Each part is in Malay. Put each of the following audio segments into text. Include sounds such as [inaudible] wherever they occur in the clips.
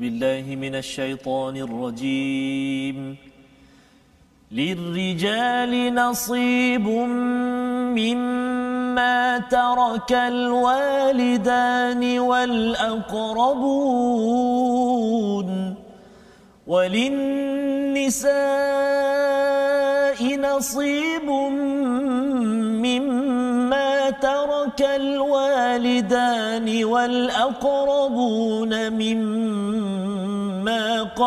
بالله من الشيطان الرجيم. للرجال نصيب مما ترك الوالدان والأقربون. وللنساء نصيب مما ترك الوالدان والأقربون مما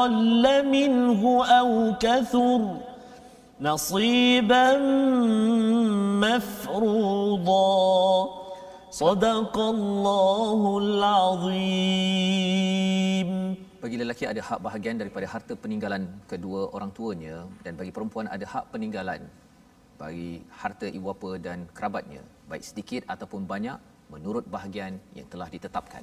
قل منه أو كثر نصيبا مفروضا صدق الله العظيم Bagi lelaki ada hak bahagian daripada harta peninggalan kedua orang tuanya dan bagi perempuan ada hak peninggalan bagi harta ibu bapa dan kerabatnya baik sedikit ataupun banyak menurut bahagian yang telah ditetapkan.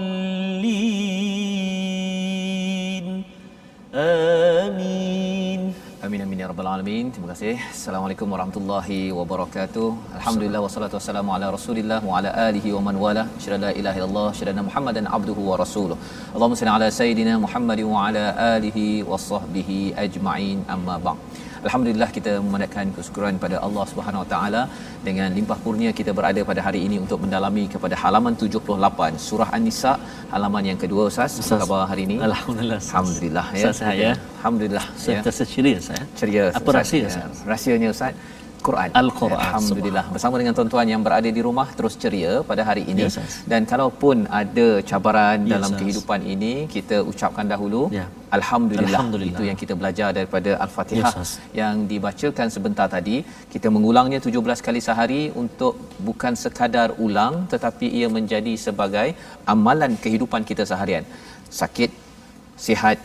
Rabbal alamin. Terima kasih. Assalamualaikum warahmatullahi wabarakatuh. Alhamdulillah wassalatu wassalamu ala Rasulillah wa ala alihi wa man wala. Syada la ilaha illallah, syada Muhammadan abduhu wa rasuluh. Allahumma salli ala sayidina Muhammad wa ala alihi wa sahbihi ajma'in. Amma ba'd. Alhamdulillah kita memandangkan kesyukuran pada Allah Subhanahu Wa Taala dengan limpah kurnia kita berada pada hari ini untuk mendalami kepada halaman 78 surah An-Nisa halaman yang kedua Ustaz. Apa khabar hari ini? Alhamdulillah. Ustaz. Alhamdulillah ya. Ustaz saya. Alhamdulillah Saya ya. terasa ceria saya. ceria Apa rahsia, Ya, Ustaz? rahsianya Ustaz Quran. Al-Quran, Alhamdulillah. Bersama dengan tuan-tuan yang berada di rumah terus ceria pada hari ini. Ya, Ustaz. Dan kalaupun ada cabaran Ya, dalam kehidupan ini, kita ucapkan dahulu Ya. Alhamdulillah. Alhamdulillah. Itu yang kita belajar daripada Al-Fatihah Ya, Ustaz. yang dibacakan sebentar tadi. Kita mengulangnya 17 kali sehari untuk bukan sekadar ulang tetapi ia menjadi sebagai amalan kehidupan kita seharian. Sakit, sihat,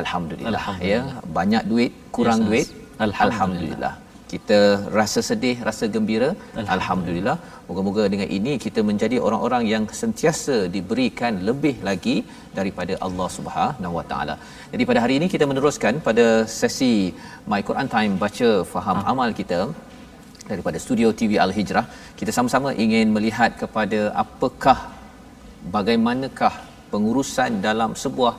alhamdulillah, Alhamdulillah. ya. Banyak duit, kurang Ustaz. duit, Alhamdulillah. alhamdulillah. Kita rasa sedih, rasa gembira, alhamdulillah. alhamdulillah. Moga-moga dengan ini kita menjadi orang-orang yang sentiasa diberikan lebih lagi daripada Allah Subhanahu Wa Taala. Jadi pada hari ini kita meneruskan pada sesi My Quran Time baca faham Ah. amal kita daripada studio TV Al Hijrah. Kita sama-sama ingin melihat kepada apakah bagaimanakah pengurusan dalam sebuah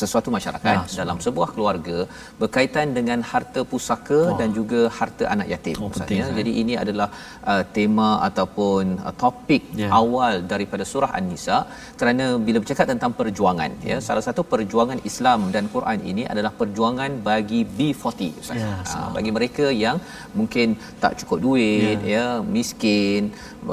sesuatu masyarakat Ya, dalam sebuah keluarga berkaitan dengan harta pusaka Wah. dan juga harta anak yatim Oh, Ustaz, penting, ya. Jadi ini adalah uh, tema ataupun uh, topik Ya. awal daripada surah An-Nisa kerana bila bercakap tentang perjuangan ya salah satu perjuangan Islam dan Quran ini adalah perjuangan bagi B40 Ustaz. Ya, uh, bagi mereka yang mungkin tak cukup duit ya, ya miskin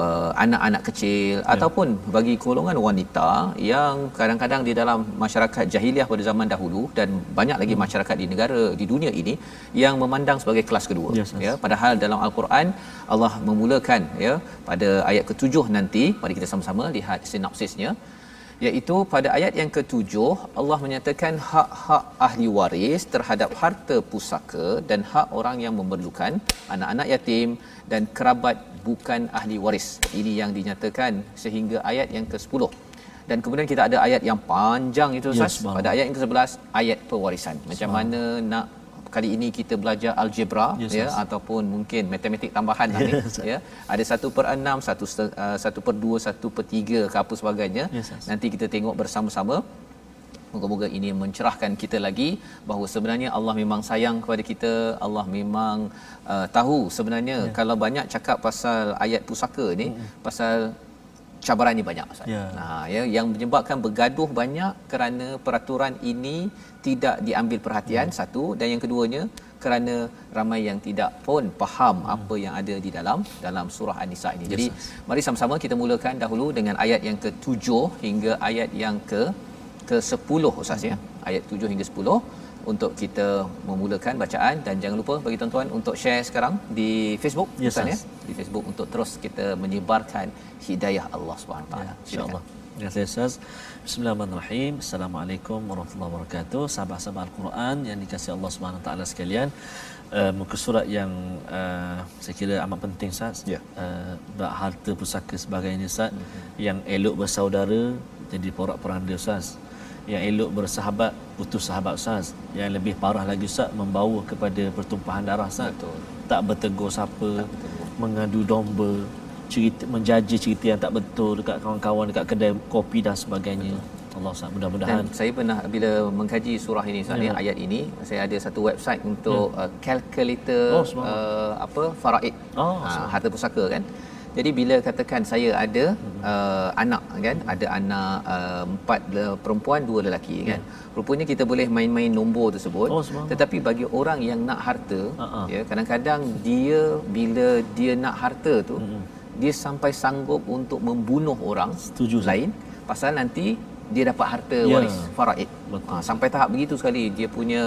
uh, anak-anak kecil ya. ataupun bagi golongan wanita yang kadang-kadang di dalam masyarakat jahiliah pada zaman dahulu dan banyak lagi hmm. masyarakat di negara di dunia ini yang memandang sebagai kelas kedua Yes, yes. ya padahal dalam al-Quran Allah memulakan ya pada ayat ketujuh nanti mari kita sama-sama lihat sinopsisnya iaitu pada ayat yang ketujuh Allah menyatakan hak-hak ahli waris terhadap harta pusaka dan hak orang yang memerlukan anak-anak yatim dan kerabat bukan ahli waris ini yang dinyatakan sehingga ayat yang ke-10 dan kemudian kita ada ayat yang panjang itu Ustaz Yes, pada ayat yang ke-11 ayat pewarisan macam mana nak kali ini kita belajar algebra Yes, ya yes. ataupun mungkin matematik tambahan nanti [laughs] Yes, ya ada 1 per 6 1 uh, 1 per 2 1 per 3 ke apa sebagainya Yes, yes. nanti kita tengok bersama-sama Moga-moga ini mencerahkan kita lagi bahawa sebenarnya Allah memang sayang kepada kita. Allah memang uh, tahu sebenarnya ya. kalau banyak cakap pasal ayat pusaka ni, hmm. pasal cabarannya banyak Ustaz. Ya. Nah, ya yang menyebabkan bergaduh banyak kerana peraturan ini tidak diambil perhatian hmm. satu dan yang keduanya kerana ramai yang tidak pun faham hmm. apa yang ada di dalam dalam surah An-Nisa ini. Yes, Jadi yes. mari sama-sama kita mulakan dahulu dengan ayat yang ke-7 hingga ayat yang ke ke-10 Ustaz ya. Ayat 7 hingga 10 untuk kita memulakan bacaan dan jangan lupa bagi tuan-tuan untuk share sekarang di Facebook yes, Ustaz ya. Di Facebook untuk terus kita menyebarkan hidayah Allah Subhanahu taala. Ya, Insya-Allah. Terima kasih Ustaz. Bismillahirrahmanirrahim. Assalamualaikum warahmatullahi wabarakatuh. Sahabat-sahabat Al-Quran yang dikasihi Allah Subhanahu taala sekalian. Uh, muka surat yang uh, saya kira amat penting Ustaz. Ya. Uh, harta pusaka sebagainya Ustaz. Mm-hmm. Yang elok bersaudara jadi porak-poranda Ustaz yang elok bersahabat putus sahabat Ustaz yang lebih parah lagi Ustaz membawa kepada pertumpahan darah Ustaz Betul. tak bertegur siapa tak bertegur. mengadu domba cerita menjaji cerita yang tak betul dekat kawan-kawan dekat kedai kopi dan sebagainya Betul. Allah Ustaz mudah-mudahan dan saya pernah bila mengkaji surah ini Ustaz ya. ayat ini saya ada satu website untuk ya. uh, calculator oh, uh, apa faraid oh, uh, harta pusaka kan jadi bila katakan saya ada uh, anak kan, ada anak uh, empat perempuan, dua lelaki ya. kan. Rupanya kita boleh main-main nombor tersebut. Oh, tetapi bagi orang yang nak harta, uh-huh. ya kadang-kadang dia bila dia nak harta tu, uh-huh. dia sampai sanggup untuk membunuh orang Setuju, lain pasal nanti dia dapat harta ya. waris faraid. Ha, sampai tahap begitu sekali dia punya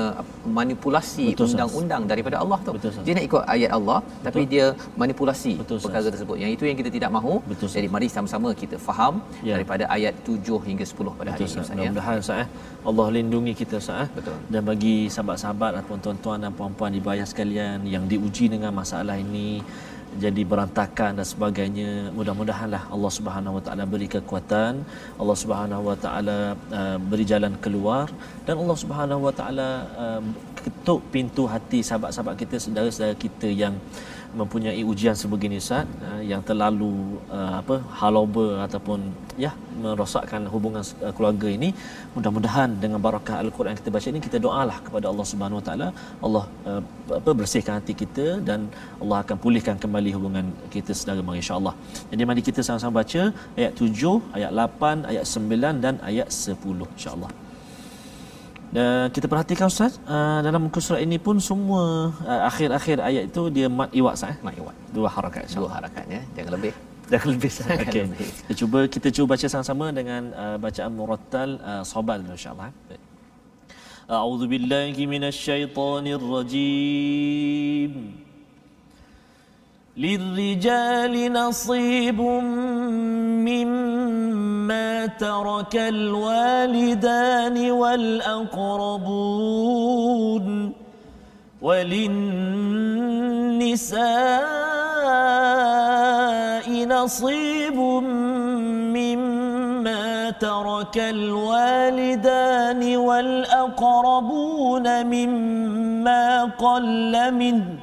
manipulasi Betul, undang-undang daripada Allah tu. Betul, dia nak ikut ayat Allah Betul. tapi dia manipulasi Betul, perkara tersebut. Yang itu yang kita tidak mahu. Betul, Jadi mari sama-sama kita faham ya. daripada ayat 7 hingga 10 pada Betul, hari ini. Mudah-mudahan ya. Allah lindungi kita sah. Betul. Dan bagi sahabat-sahabat ataupun tuan-tuan dan puan-puan di bayar sekalian yang diuji dengan masalah ini jadi berantakan dan sebagainya. Mudah-mudahanlah Allah Subhanahu Wa Taala beri kekuatan Allah Subhanahu Wa Taala uh, beri jalan keluar dan Allah Subhanahu Wa Taala uh, ketuk pintu hati sahabat-sahabat kita saudara-saudara kita yang mempunyai ujian sebegini Ustaz uh, yang terlalu uh, apa haloba ataupun ya merosakkan hubungan uh, keluarga ini mudah-mudahan dengan barakah al-Quran kita baca ini kita doalah kepada Allah Subhanahu Wa Taala Allah uh, apa bersihkan hati kita dan Allah akan pulihkan kembali hubungan kita saudara mari insya-Allah. Jadi mari kita sama-sama baca ayat 7, ayat 8, ayat 9 dan ayat 10 insya-Allah. Dan kita perhatikan Ustaz uh, dalam muka surat ini pun semua uh, akhir-akhir ayat itu dia mat iwat sah. Mat iwat. Dua harakat. Dua harakat ya. Jangan lebih. [laughs] Jangan lebih. [laughs] Okey. Kita cuba kita cuba baca sama-sama dengan uh, bacaan murattal uh, sabal insya-Allah. A'udzu billahi minasyaitonir rajim. للرجال نصيب مما ترك الوالدان والأقربون وللنساء نصيب مما ترك الوالدان والأقربون مما قل منه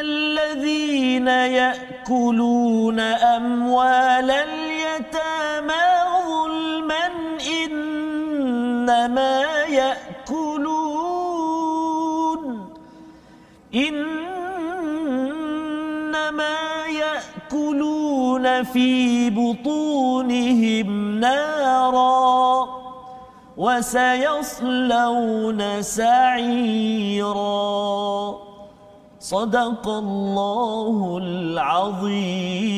الذين يأكلون أموال اليتامى ظلما إنما يأكلون إنما يأكلون في بطونهم نارا وسيصلون سعيراً صدق الله العظيم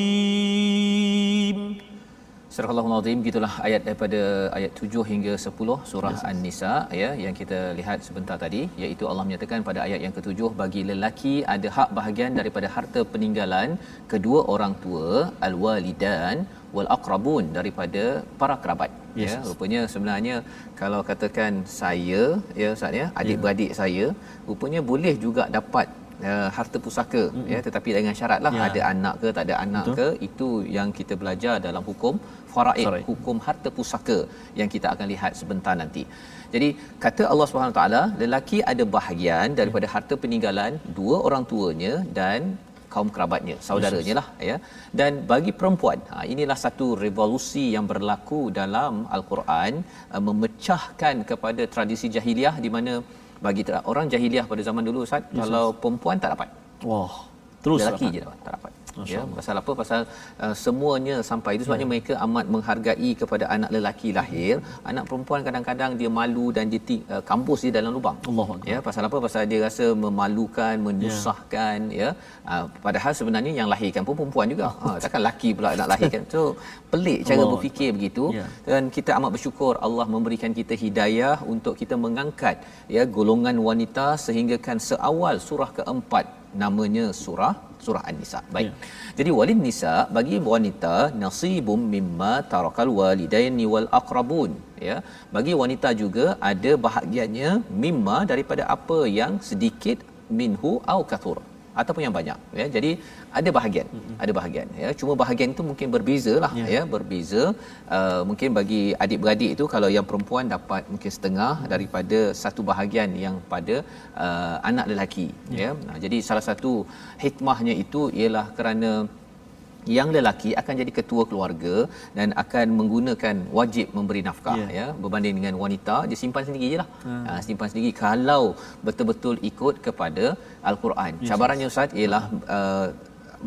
Surah Al-Azim gitulah ayat daripada ayat 7 hingga 10 surah yes. An-Nisa ya yang kita lihat sebentar tadi iaitu Allah menyatakan pada ayat yang ketujuh bagi lelaki ada hak bahagian daripada harta peninggalan kedua orang tua al-walidan wal aqrabun daripada para kerabat yes. ya rupanya sebenarnya kalau katakan saya ya ustaz ya adik-beradik yeah. saya rupanya boleh juga dapat uh, harta pusaka mm-hmm. ya tetapi dengan syaratlah yeah. ada anak ke tak ada anak Betul. ke itu yang kita belajar dalam hukum faraid hukum harta pusaka yang kita akan lihat sebentar nanti. Jadi kata Allah Subhanahu taala lelaki ada bahagian daripada ya. harta peninggalan dua orang tuanya dan kaum kerabatnya saudaranya lah ya dan bagi perempuan ha, inilah satu revolusi yang berlaku dalam al-Quran uh, memecahkan kepada tradisi jahiliah di mana bagi orang jahiliah pada zaman dulu Ustaz yes, kalau perempuan tak dapat. Wah terus lelaki je dapat tak dapat ya pasal apa? Pasal uh, semuanya sampai itu. Sebabnya ya. mereka amat menghargai kepada anak lelaki lahir. Anak perempuan kadang-kadang dia malu dan dia ti, uh, kampus dia dalam lubang. Allah ya pasal apa? Pasal dia rasa memalukan menyusahkan ya, ya. Uh, padahal sebenarnya yang lahirkan pun perempuan juga. Ha, takkan laki pula nak lahirkan. So pelik cara Allah. berfikir begitu. Ya. dan kita amat bersyukur Allah memberikan kita hidayah untuk kita mengangkat ya golongan wanita sehinggakan seawal surah keempat namanya surah surah An-Nisa. Baik. Ya. Jadi walid nisa bagi wanita nasibum mimma tarakal walidaini wal aqrabun ya. Bagi wanita juga ada bahagiannya mimma daripada apa yang sedikit minhu au kathur ataupun yang banyak ya jadi ada bahagian mm-hmm. ada bahagian ya cuma bahagian itu mungkin berbeza lah yeah. ya berbeza uh, mungkin bagi adik-beradik itu kalau yang perempuan dapat mungkin setengah mm-hmm. daripada satu bahagian yang pada uh, anak lelaki yeah. ya nah, jadi salah satu hikmahnya itu ialah kerana yang lelaki akan jadi ketua keluarga dan akan menggunakan wajib memberi nafkah yeah. ya berbanding dengan wanita dia simpan sendiri jelah hmm. ha, simpan sendiri kalau betul-betul ikut kepada al-Quran yes. cabarannya ustaz ialah uh,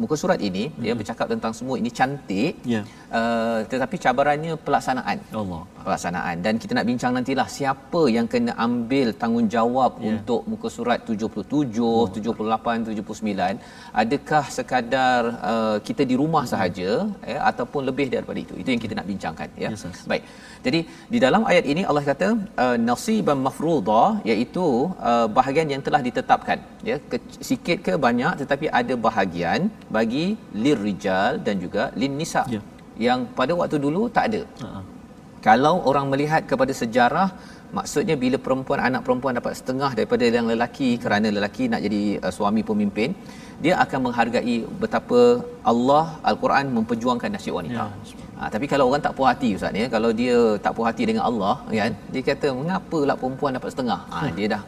muka surat ini hmm. dia bercakap tentang semua ini cantik yeah. uh, tetapi cabarannya pelaksanaan Allah pelaksanaan dan kita nak bincang nantilah siapa yang kena ambil tanggungjawab yeah. untuk muka surat 77 oh. 78 79 adakah sekadar uh, kita di rumah hmm. sahaja ya ataupun lebih daripada itu itu yang kita nak bincangkan ya yes, yes. baik jadi di dalam ayat ini Allah kata uh, nasiban mafruḍa iaitu uh, bahagian yang telah ditetapkan ya sikit ke banyak tetapi ada bahagian bagi lirijal dan juga lin nisa yeah. yang pada waktu dulu tak ada uh-huh. kalau orang melihat kepada sejarah maksudnya bila perempuan anak perempuan dapat setengah daripada yang lelaki kerana lelaki nak jadi uh, suami pemimpin dia akan menghargai betapa Allah al-Quran memperjuangkan nasib wanita. Ya, ha, tapi kalau orang tak puas hati ustaz ya, kalau dia tak puas hati dengan Allah kan, dia kata mengapalah perempuan dapat setengah. Ha, dia dah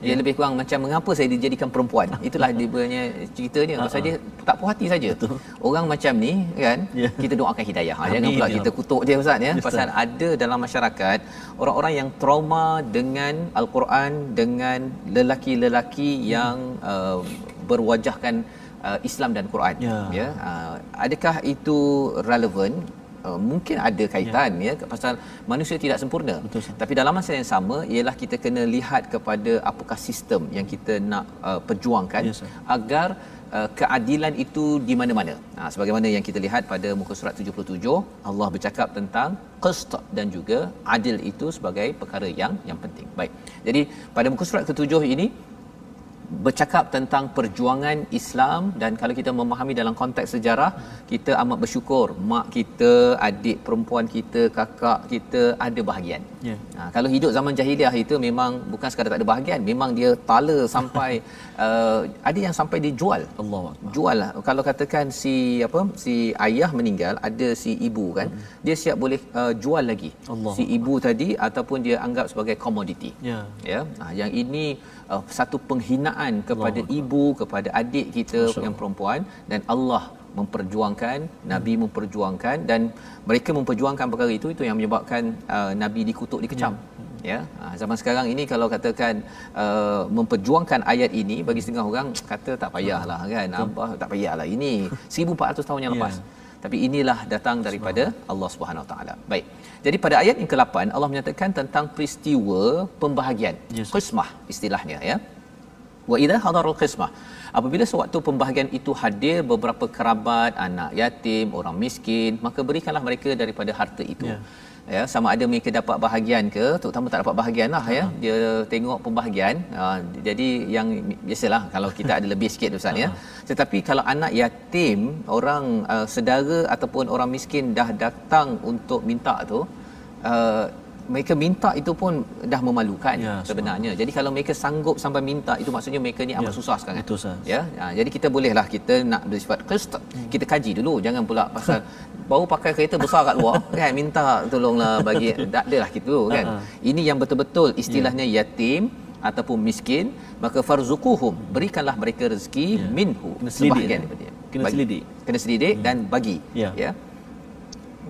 dia yeah. lebih kurang macam mengapa saya dijadikan perempuan [laughs] itulah dia punya ceritanya uh-huh. pasal dia tak puas hati saja orang macam ni kan yeah. kita doakan hidayah ha, jangan pula kita kutuk dia ustaz ya yes, pasal sir. ada dalam masyarakat orang-orang yang trauma dengan al-Quran dengan lelaki-lelaki hmm. yang uh, berwajahkan uh, Islam dan Quran yeah. ya uh, adakah itu relevan Uh, mungkin ada kaitan ya. ya pasal manusia tidak sempurna. Betul, tapi dalam masa yang sama ialah kita kena lihat kepada apakah sistem yang kita nak uh, perjuangkan yes, agar uh, keadilan itu di mana-mana. Ha, sebagaimana yang kita lihat pada muka surat 77 Allah bercakap tentang qist dan juga adil itu sebagai perkara yang yang penting. Baik. Jadi pada muka surat ke-7 ini bercakap tentang perjuangan Islam dan kalau kita memahami dalam konteks sejarah kita amat bersyukur mak kita adik perempuan kita kakak kita ada bahagian yeah. ha, kalau hidup zaman jahiliah itu memang bukan sekadar tak ada bahagian memang dia tala sampai [laughs] uh, ada yang sampai dijual Allah jual lah kalau katakan si apa si ayah meninggal ada si ibu kan hmm. dia siap boleh uh, jual lagi Allah. si ibu tadi ataupun dia anggap sebagai komoditi yeah. ya ha, yang ini uh, satu penghinaan kepada Allah. ibu kepada adik kita Masya yang perempuan dan Allah memperjuangkan hmm. nabi memperjuangkan dan mereka memperjuangkan perkara itu itu yang menyebabkan uh, nabi dikutuk dikecam ya. ya ha, zaman sekarang ini kalau katakan uh, memperjuangkan ayat ini bagi setengah orang kata tak payahlah kan apa tak payahlah ini 1400 tahun yang lepas yeah. tapi inilah datang daripada Allah Subhanahu taala baik jadi pada ayat yang ke-8 Allah menyatakan tentang peristiwa pembahagian yes. qismah istilahnya ya wa idza hadarul qismah. Apabila sewaktu pembahagian itu hadir beberapa kerabat anak yatim orang miskin maka berikanlah mereka daripada harta itu. Yeah ya sama ada mereka dapat bahagian ke terutama tak dapat bahagian lah ya. Dia tengok pembahagian uh, jadi yang biasalah kalau kita ada lebih sikit ustaz ya. Tetapi kalau anak yatim orang uh, saudara ataupun orang miskin dah datang untuk minta tu uh, mereka minta itu pun dah memalukan ya, sebenarnya. Jadi kalau mereka sanggup sampai minta itu maksudnya mereka ni amat ya, susah sekarang. Sah. Ya. Ha, jadi kita bolehlah kita nak bersifat qist. Hmm. Kita kaji dulu jangan pula [laughs] pasal baru pakai kereta besar kat luar [laughs] kan minta tolonglah bagi tak adalah gitu kan. Uh-huh. Ini yang betul-betul istilahnya yeah. yatim ataupun miskin maka farzuquhum berikanlah mereka rezeki yeah. minhu sebahagian daripada dia. Kena selidik. Kena selidik hmm. dan bagi. Yeah. Ya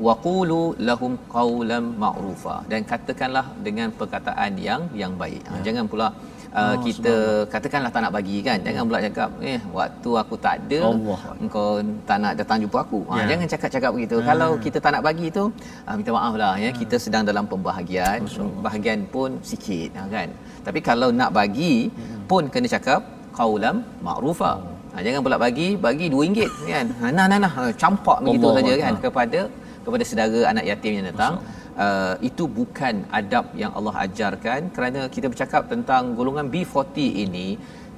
waqulu lahum qawlan ma'rufa dan katakanlah dengan perkataan yang yang baik. Ha, ya. jangan pula uh, oh, kita katakanlah tak nak bagi kan. Jangan pula cakap eh waktu aku tak ada Allah. engkau tak nak datang jumpa aku. Ha, ya. jangan cakap-cakap begitu. Ya. Kalau kita tak nak bagi tu uh, minta maaflah ya. ya kita sedang dalam pembahagian. Bahagian pun sikit ha, kan. Tapi kalau nak bagi ya. pun kena cakap qawlan ma'rufa. Oh. Ha, jangan pula bagi bagi RM2 kan. Ha, nah nah nah campak begitu saja kan kepada kepada saudara anak yatim yang datang uh, itu bukan adab yang Allah ajarkan kerana kita bercakap tentang golongan B40 ini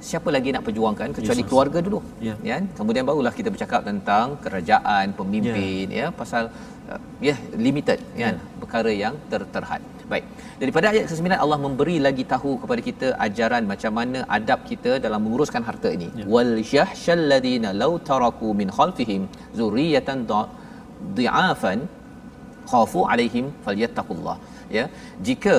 siapa lagi nak perjuangkan kecuali yes, keluarga dulu yeah. ya kemudian barulah kita bercakap tentang kerajaan pemimpin yeah. ya pasal uh, ya yeah, limited kan yeah. perkara yang ter- terhad baik daripada ayat ke-9 Allah memberi lagi tahu kepada kita ajaran macam mana adab kita dalam menguruskan harta ini yeah. wal yahshal ladina law taraku min khalfihim zurriyatan dhi'afan khafu alaihim falyattaqullah ya jika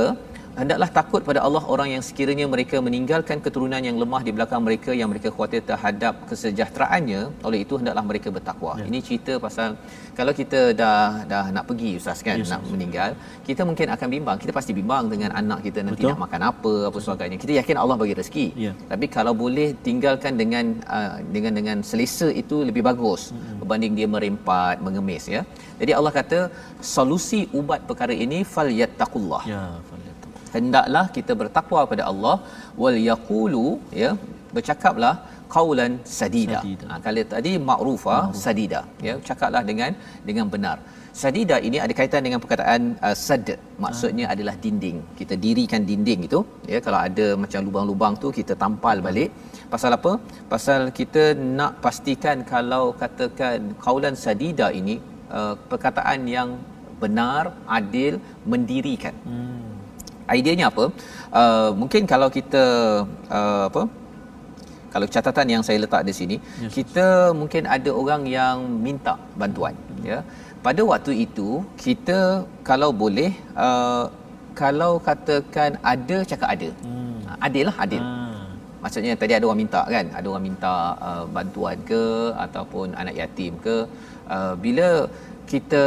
hendaklah takut pada Allah orang yang sekiranya mereka meninggalkan keturunan yang lemah di belakang mereka yang mereka khawatir terhadap kesejahteraannya oleh itu hendaklah mereka bertakwa ya. ini cerita pasal kalau kita dah dah nak pergi ustaz kan yes, nak yes. meninggal kita mungkin akan bimbang kita pasti bimbang dengan anak kita nanti Betul. nak makan apa apa sebagainya kita yakin Allah bagi rezeki ya. tapi kalau boleh tinggalkan dengan uh, dengan dengan selesa itu lebih bagus hmm. berbanding dia merempat mengemis ya jadi Allah kata solusi ubat perkara ini fal yattaqullah ya hendaklah kita bertakwa pada Allah wal yaqulu ya bercakaplah qaulan sadida. sadida. Ha, kalau tadi ma'rufa sadida ya cakaplah dengan dengan benar. Sadida ini ada kaitan dengan perkataan uh, sad maksudnya ha. adalah dinding. Kita dirikan dinding itu ya kalau ada macam lubang-lubang tu kita tampal balik. Pasal apa? Pasal kita nak pastikan kalau katakan qaulan sadida ini uh, perkataan yang benar, adil, mendirikan. Hmm ideanya apa uh, mungkin kalau kita uh, apa kalau catatan yang saya letak di sini yes. kita mungkin ada orang yang minta bantuan hmm. ya pada waktu itu kita kalau boleh uh, kalau katakan ada cakap ada hmm. adil lah adil hmm. maksudnya tadi ada orang minta kan ada orang minta uh, bantuan ke ataupun anak yatim ke uh, bila kita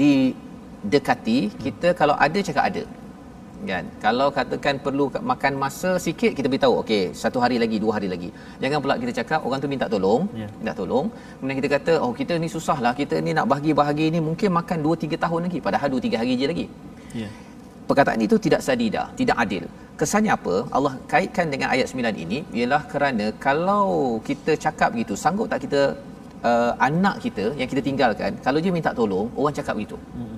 didekati kita hmm. kalau ada cakap ada kan? Kalau katakan perlu makan masa sikit kita beritahu okey satu hari lagi dua hari lagi. Jangan pula kita cakap orang tu minta tolong yeah. minta tolong. Kemudian kita kata oh kita ni susahlah kita ni nak bahagi-bahagi ni mungkin makan 2 3 tahun lagi padahal 2 3 hari je lagi. Yeah. perkataan itu tidak sadida tidak adil. Kesannya apa? Allah kaitkan dengan ayat 9 ini ialah kerana kalau kita cakap begitu sanggup tak kita uh, anak kita yang kita tinggalkan kalau dia minta tolong orang cakap begitu mm-hmm.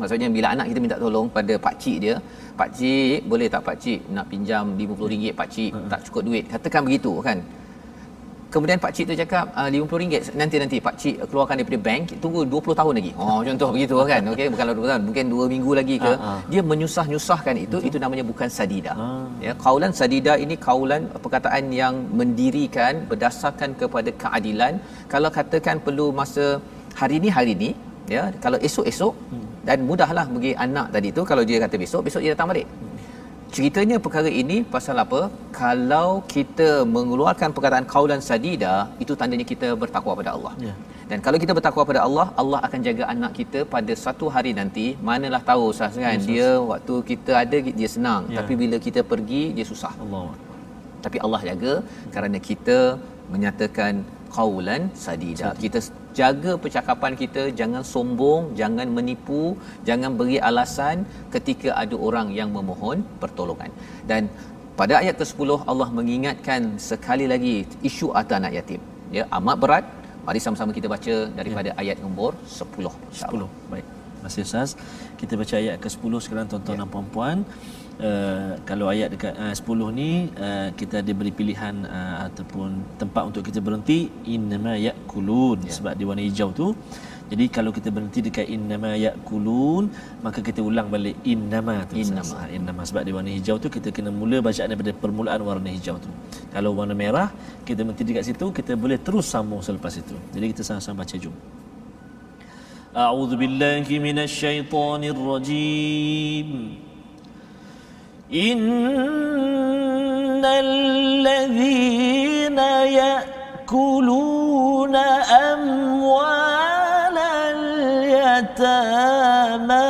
Maksudnya bila anak kita minta tolong pada pak cik dia, pak cik boleh tak pak cik nak pinjam RM50 pak cik hmm. tak cukup duit. Katakan begitu kan. Kemudian pak cik tu cakap ah, RM50 nanti nanti pak cik keluarkan daripada bank tunggu 20 tahun lagi. Oh contoh begitu kan. Okey bukan 20 tahun mungkin 2 minggu lagi ke. Uh-huh. Dia menyusah-nyusahkan itu Betul. itu namanya bukan sadida. Uh. Ya kaulan sadida ini kaulan perkataan yang mendirikan berdasarkan kepada keadilan. Kalau katakan perlu masa hari ini hari ini ya kalau esok-esok hmm dan mudahlah bagi anak tadi tu kalau dia kata besok besok dia datang balik ceritanya perkara ini pasal apa kalau kita mengeluarkan perkataan kaulan sadida itu tandanya kita bertakwa pada Allah yeah. Dan kalau kita bertakwa pada Allah, Allah akan jaga anak kita pada satu hari nanti. Manalah tahu Ustaz kan, yes, dia waktu kita ada dia senang, yeah. tapi bila kita pergi dia susah. Allah. Tapi Allah jaga kerana kita menyatakan qaulan sadida. Kita jaga percakapan kita, jangan sombong, jangan menipu, jangan beri alasan ketika ada orang yang memohon pertolongan. Dan pada ayat ke-10 Allah mengingatkan sekali lagi isu harta anak yatim. Ya, amat berat. Mari sama-sama kita baca daripada ya. ayat nombor 10. 10. Baik. Terima kasih Ustaz. Kita baca ayat ke-10 sekarang tuan-tuan ya. dan puan-puan. Uh, kalau ayat dekat uh, 10 ni uh, kita ada beri pilihan uh, ataupun tempat untuk kita berhenti innama yakulun ya. sebab dia warna hijau tu jadi kalau kita berhenti dekat innama yakulun maka kita ulang balik innama tu innama ha, innama sebab dia warna hijau tu kita kena mula bacaan daripada permulaan warna hijau tu. Kalau warna merah kita berhenti dekat situ kita boleh terus sambung selepas itu. Jadi kita sama-sama baca jom. A'udzu billahi minasyaitonir rajim. إن الذين يأكلون أموال اليتامى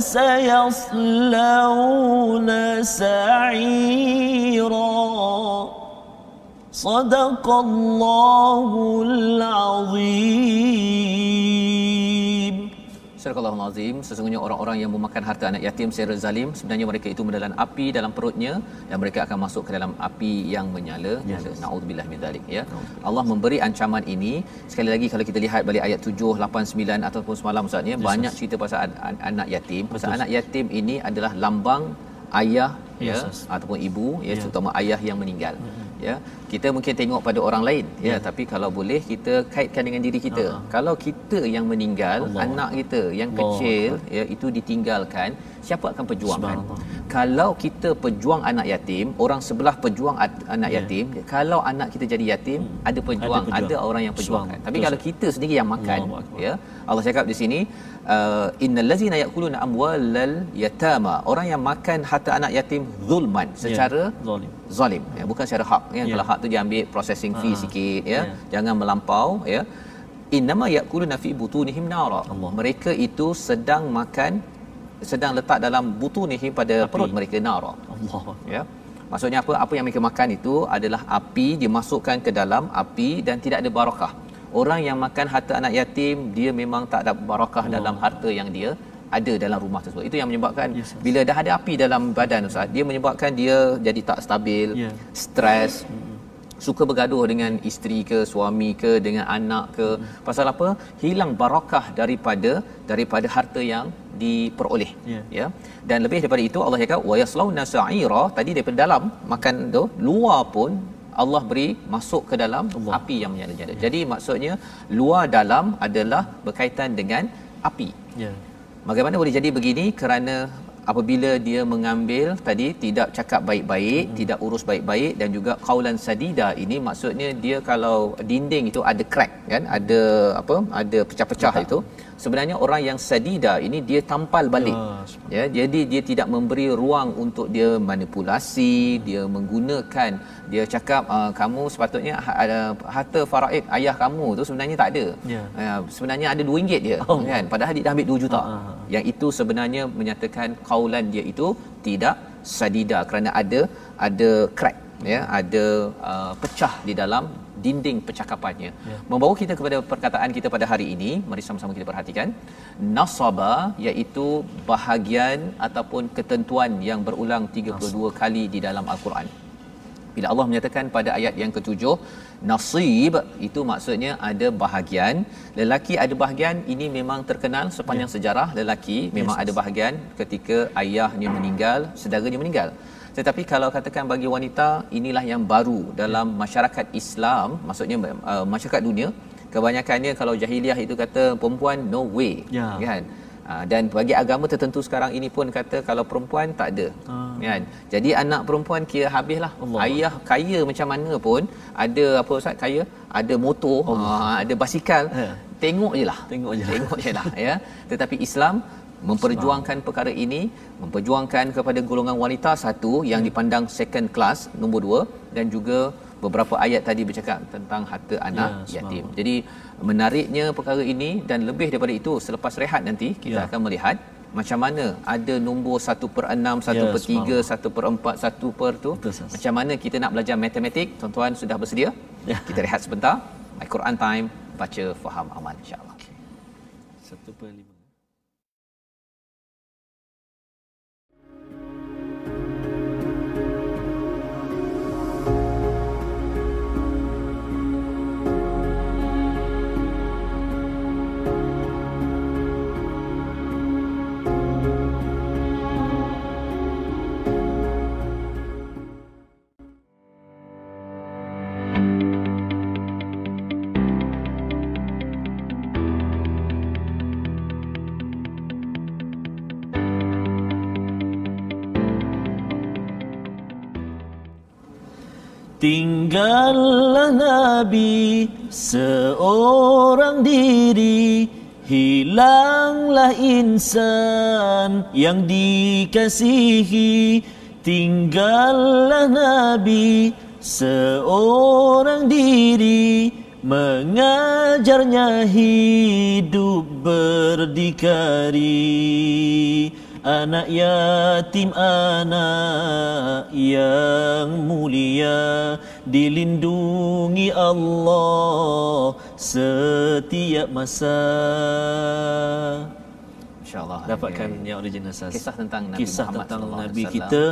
وسيصلون سعيرا. صدق الله العظيم. Surah Al-Azim, sesungguhnya orang-orang yang memakan harta anak yatim secara zalim, sebenarnya mereka itu menelan api dalam perutnya dan mereka akan masuk ke dalam api yang menyala. Yes. Nauzubillah min dzalik ya. Allah memberi ancaman ini. Sekali lagi kalau kita lihat balik ayat 7, 8, 9 ataupun semalam Ustaz ya, yes. banyak cerita pasal anak yatim. Pasal anak yatim ini adalah lambang ayah yes. ya ataupun ibu ya yeah. terutama ayah yang meninggal. Mm-hmm ya kita mungkin tengok pada orang lain ya, ya tapi kalau boleh kita kaitkan dengan diri kita uh-huh. kalau kita yang meninggal Allah. anak kita yang Allah. kecil ya itu ditinggalkan siapa akan perjuangkan kalau kita pejuang anak yatim orang sebelah pejuang anak yeah. yatim kalau anak kita jadi yatim hmm. ada pejuang ada, ada orang yang perjuangkan tapi Betul. kalau kita sendiri yang makan Allah. ya Allah cakap di sini uh, innal ladzina ya'kuluna amwalal yatama orang yang makan harta anak yatim zulman ya, secara yeah. zalim zalim ya bukan secara hak ya yeah. kalau hak tu dia ambil processing fee uh-huh. sikit ya yeah. jangan melampau ya innama ya'kuluna fi butunihim nara mereka itu sedang makan sedang letak dalam butunihim pada api. perut mereka nara Allah ya maksudnya apa apa yang mereka makan itu adalah api dimasukkan ke dalam api dan tidak ada barakah orang yang makan harta anak yatim dia memang tak ada barakah Allah. dalam harta yang dia ada dalam rumah tersebut. Itu yang menyebabkan yes, bila dah ada api dalam badan Ustaz, dia menyebabkan dia jadi tak stabil, yeah. stres, mm-hmm. suka bergaduh dengan isteri ke, suami ke, dengan anak ke. Mm-hmm. Pasal apa? Hilang barakah daripada daripada harta yang diperoleh. Yeah. Ya. Dan lebih daripada itu Allah cakap wa yaslauna sa'ira, tadi daripada dalam makan tu, luar pun Allah beri masuk ke dalam Allah. api yang menyala-nyala. Yeah. Jadi maksudnya luar dalam adalah berkaitan dengan api. Yeah. Bagaimana boleh jadi begini? Kerana apabila dia mengambil tadi tidak cakap baik-baik, hmm. tidak urus baik-baik dan juga kaulan sadida ini maksudnya dia kalau dinding itu ada crack kan, ada apa? Ada pecah-pecah itu sebenarnya orang yang sadida ini dia tampal balik. Ya, ya jadi dia tidak memberi ruang untuk dia manipulasi dia menggunakan dia cakap uh, kamu sepatutnya ha, ada harta faraid ayah kamu. Tu sebenarnya tak ada. Ya. uh, sebenarnya ada RM2 dia oh. kan? Padahal dia dah ambil 2 juta. Uh-huh. yang itu sebenarnya menyatakan kaulan dia itu tidak sadida kerana ada ada crack ya ada uh, pecah di dalam dinding percakapannya ya. membawa kita kepada perkataan kita pada hari ini mari sama-sama kita perhatikan nasaba iaitu bahagian ataupun ketentuan yang berulang 32 Nas. kali di dalam al-Quran bila Allah menyatakan pada ayat yang ketujuh nasib itu maksudnya ada bahagian lelaki ada bahagian ini memang terkenal sepanjang ya. sejarah lelaki memang yes. ada bahagian ketika ayahnya meninggal saudaranya meninggal tetapi kalau katakan bagi wanita inilah yang baru dalam ya. masyarakat Islam maksudnya uh, masyarakat dunia kebanyakannya kalau jahiliah itu kata perempuan no way ya. kan uh, dan bagi agama tertentu sekarang ini pun kata kalau perempuan tak ada ha. kan jadi anak perempuan kira habislah Allah. ayah kaya macam mana pun ada apa ustaz kaya ada motor uh, ada basikal ya. tengok je lah tengok je tengok je lah ya tetapi Islam memperjuangkan perkara ini memperjuangkan kepada golongan wanita satu yang dipandang second class nombor dua dan juga beberapa ayat tadi bercakap tentang harta anak ya, yatim. Jadi menariknya perkara ini dan lebih daripada itu selepas rehat nanti kita ya. akan melihat macam mana ada nombor 1 per 6, 1 ya, per 3, 1 per 4, 1 per tu. Betul, macam mana kita nak belajar matematik? Tuan-tuan sudah bersedia? Ya. Kita rehat sebentar. My Quran Time. Baca, faham, amal insyaAllah. Okay. 1 per 5. Tinggallah Nabi seorang diri. Hilanglah insan yang dikasihi. Tinggallah Nabi seorang diri. Mengajarnya hidup berdikari anak yatim anak yang mulia dilindungi Allah setiap masa insyaallah dapatkan yang original sas. kisah tentang Nabi kisah Muhammad tentang Nabi kita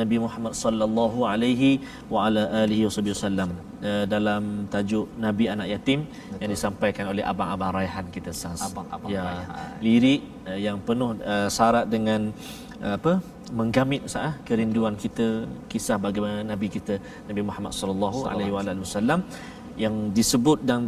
Nabi Muhammad sallallahu alaihi wa ala alihi wasallam. Uh, dalam tajuk Nabi anak yatim Betul. yang disampaikan oleh abang-abang Raihan kita sas. Abang-abang ya, Raihan. lirik uh, yang penuh uh, syarat dengan uh, apa menggamit sah kerinduan kita kisah bagaimana nabi kita Nabi Muhammad sallallahu alaihi wasallam yang disebut dan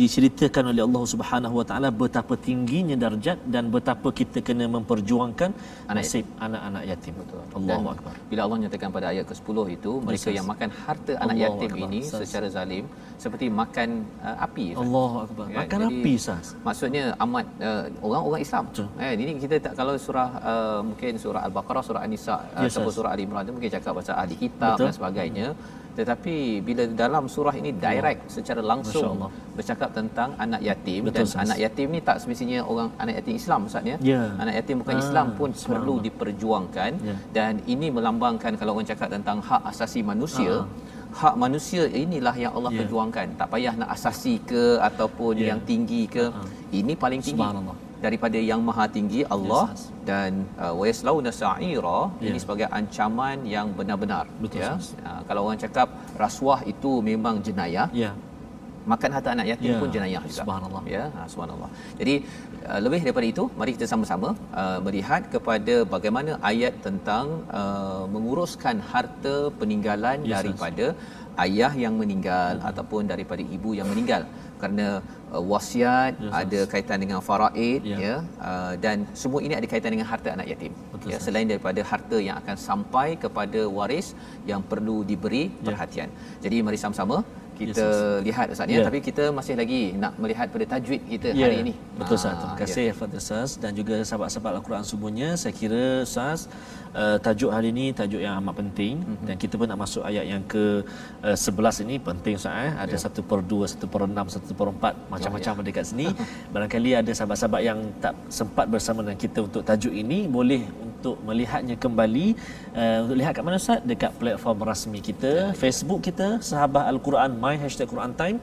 diceritakan oleh Allah Subhanahu Wa Taala betapa tingginya darjat dan betapa kita kena memperjuangkan nasib anak-anak yatim. Betul. Allahu Akbar. Bila Allah nyatakan pada ayat ke-10 itu mereka yang makan harta anak Allah yatim Akbar. ini Sas. secara zalim seperti makan uh, api. Allahu Akbar. Ya, makan jadi, api sas. Maksudnya amat uh, orang-orang Islam. Eh ini kita tak kalau surah uh, mungkin surah Al-Baqarah, surah An-Nisa yes, ataupun surah Ali Imran mungkin cakap pasal ahli kitab Betul. dan sebagainya. Hmm tetapi bila dalam surah ini direct ya. secara langsung bercakap tentang anak yatim Betul, dan sahas. anak yatim ni tak semestinya orang anak yatim Islam maksudnya ya. anak yatim bukan ah, Islam pun perlu diperjuangkan ya. dan ini melambangkan kalau orang cakap tentang hak asasi manusia ah. hak manusia inilah yang Allah ya. perjuangkan tak payah nak asasi ke ataupun ya. yang tinggi ke ah. ini paling tinggi daripada yang maha tinggi Allah yes, dan uh, wa yaslauna sa'ira yeah. ini sebagai ancaman yang benar-benar Betul, ya uh, kalau orang cakap rasuah itu memang jenayah yeah. makan harta anak yatim yeah. pun jenayah juga subhanallah ya uh, subhanallah jadi uh, lebih daripada itu mari kita sama-sama uh, melihat kepada bagaimana ayat tentang uh, menguruskan harta peninggalan yes, daripada yes. ayah yang meninggal hmm. ataupun daripada ibu yang meninggal kerana uh, wasiat yes, ada yes. kaitan dengan faraid yeah. ya uh, dan semua ini ada kaitan dengan harta anak yatim Betul, ya selain daripada harta yang akan sampai kepada waris yang perlu diberi yeah. perhatian jadi mari sama-sama kita yes, lihat Ustaz ya yeah. tapi kita masih lagi nak melihat pada tajwid kita yeah. hari ini betul Ustaz terima kasih yeah. Fadil Ustaz dan juga sahabat-sahabat Al-Quran semuanya saya kira Ustaz uh, tajuk hari ini tajuk yang amat penting mm-hmm. dan kita pun nak masuk ayat yang ke uh, 11 ini penting Ustaz eh ada yeah. 1 per 2 1 per 6 1 per 4 macam-macam yeah. dekat sini [laughs] barangkali ada sahabat-sahabat yang tak sempat bersama dengan kita untuk tajuk ini boleh untuk melihatnya kembali uh, untuk lihat kat mana Ustaz dekat platform rasmi kita Facebook kita Sahabah Al-Quran My Hashtag Quran Time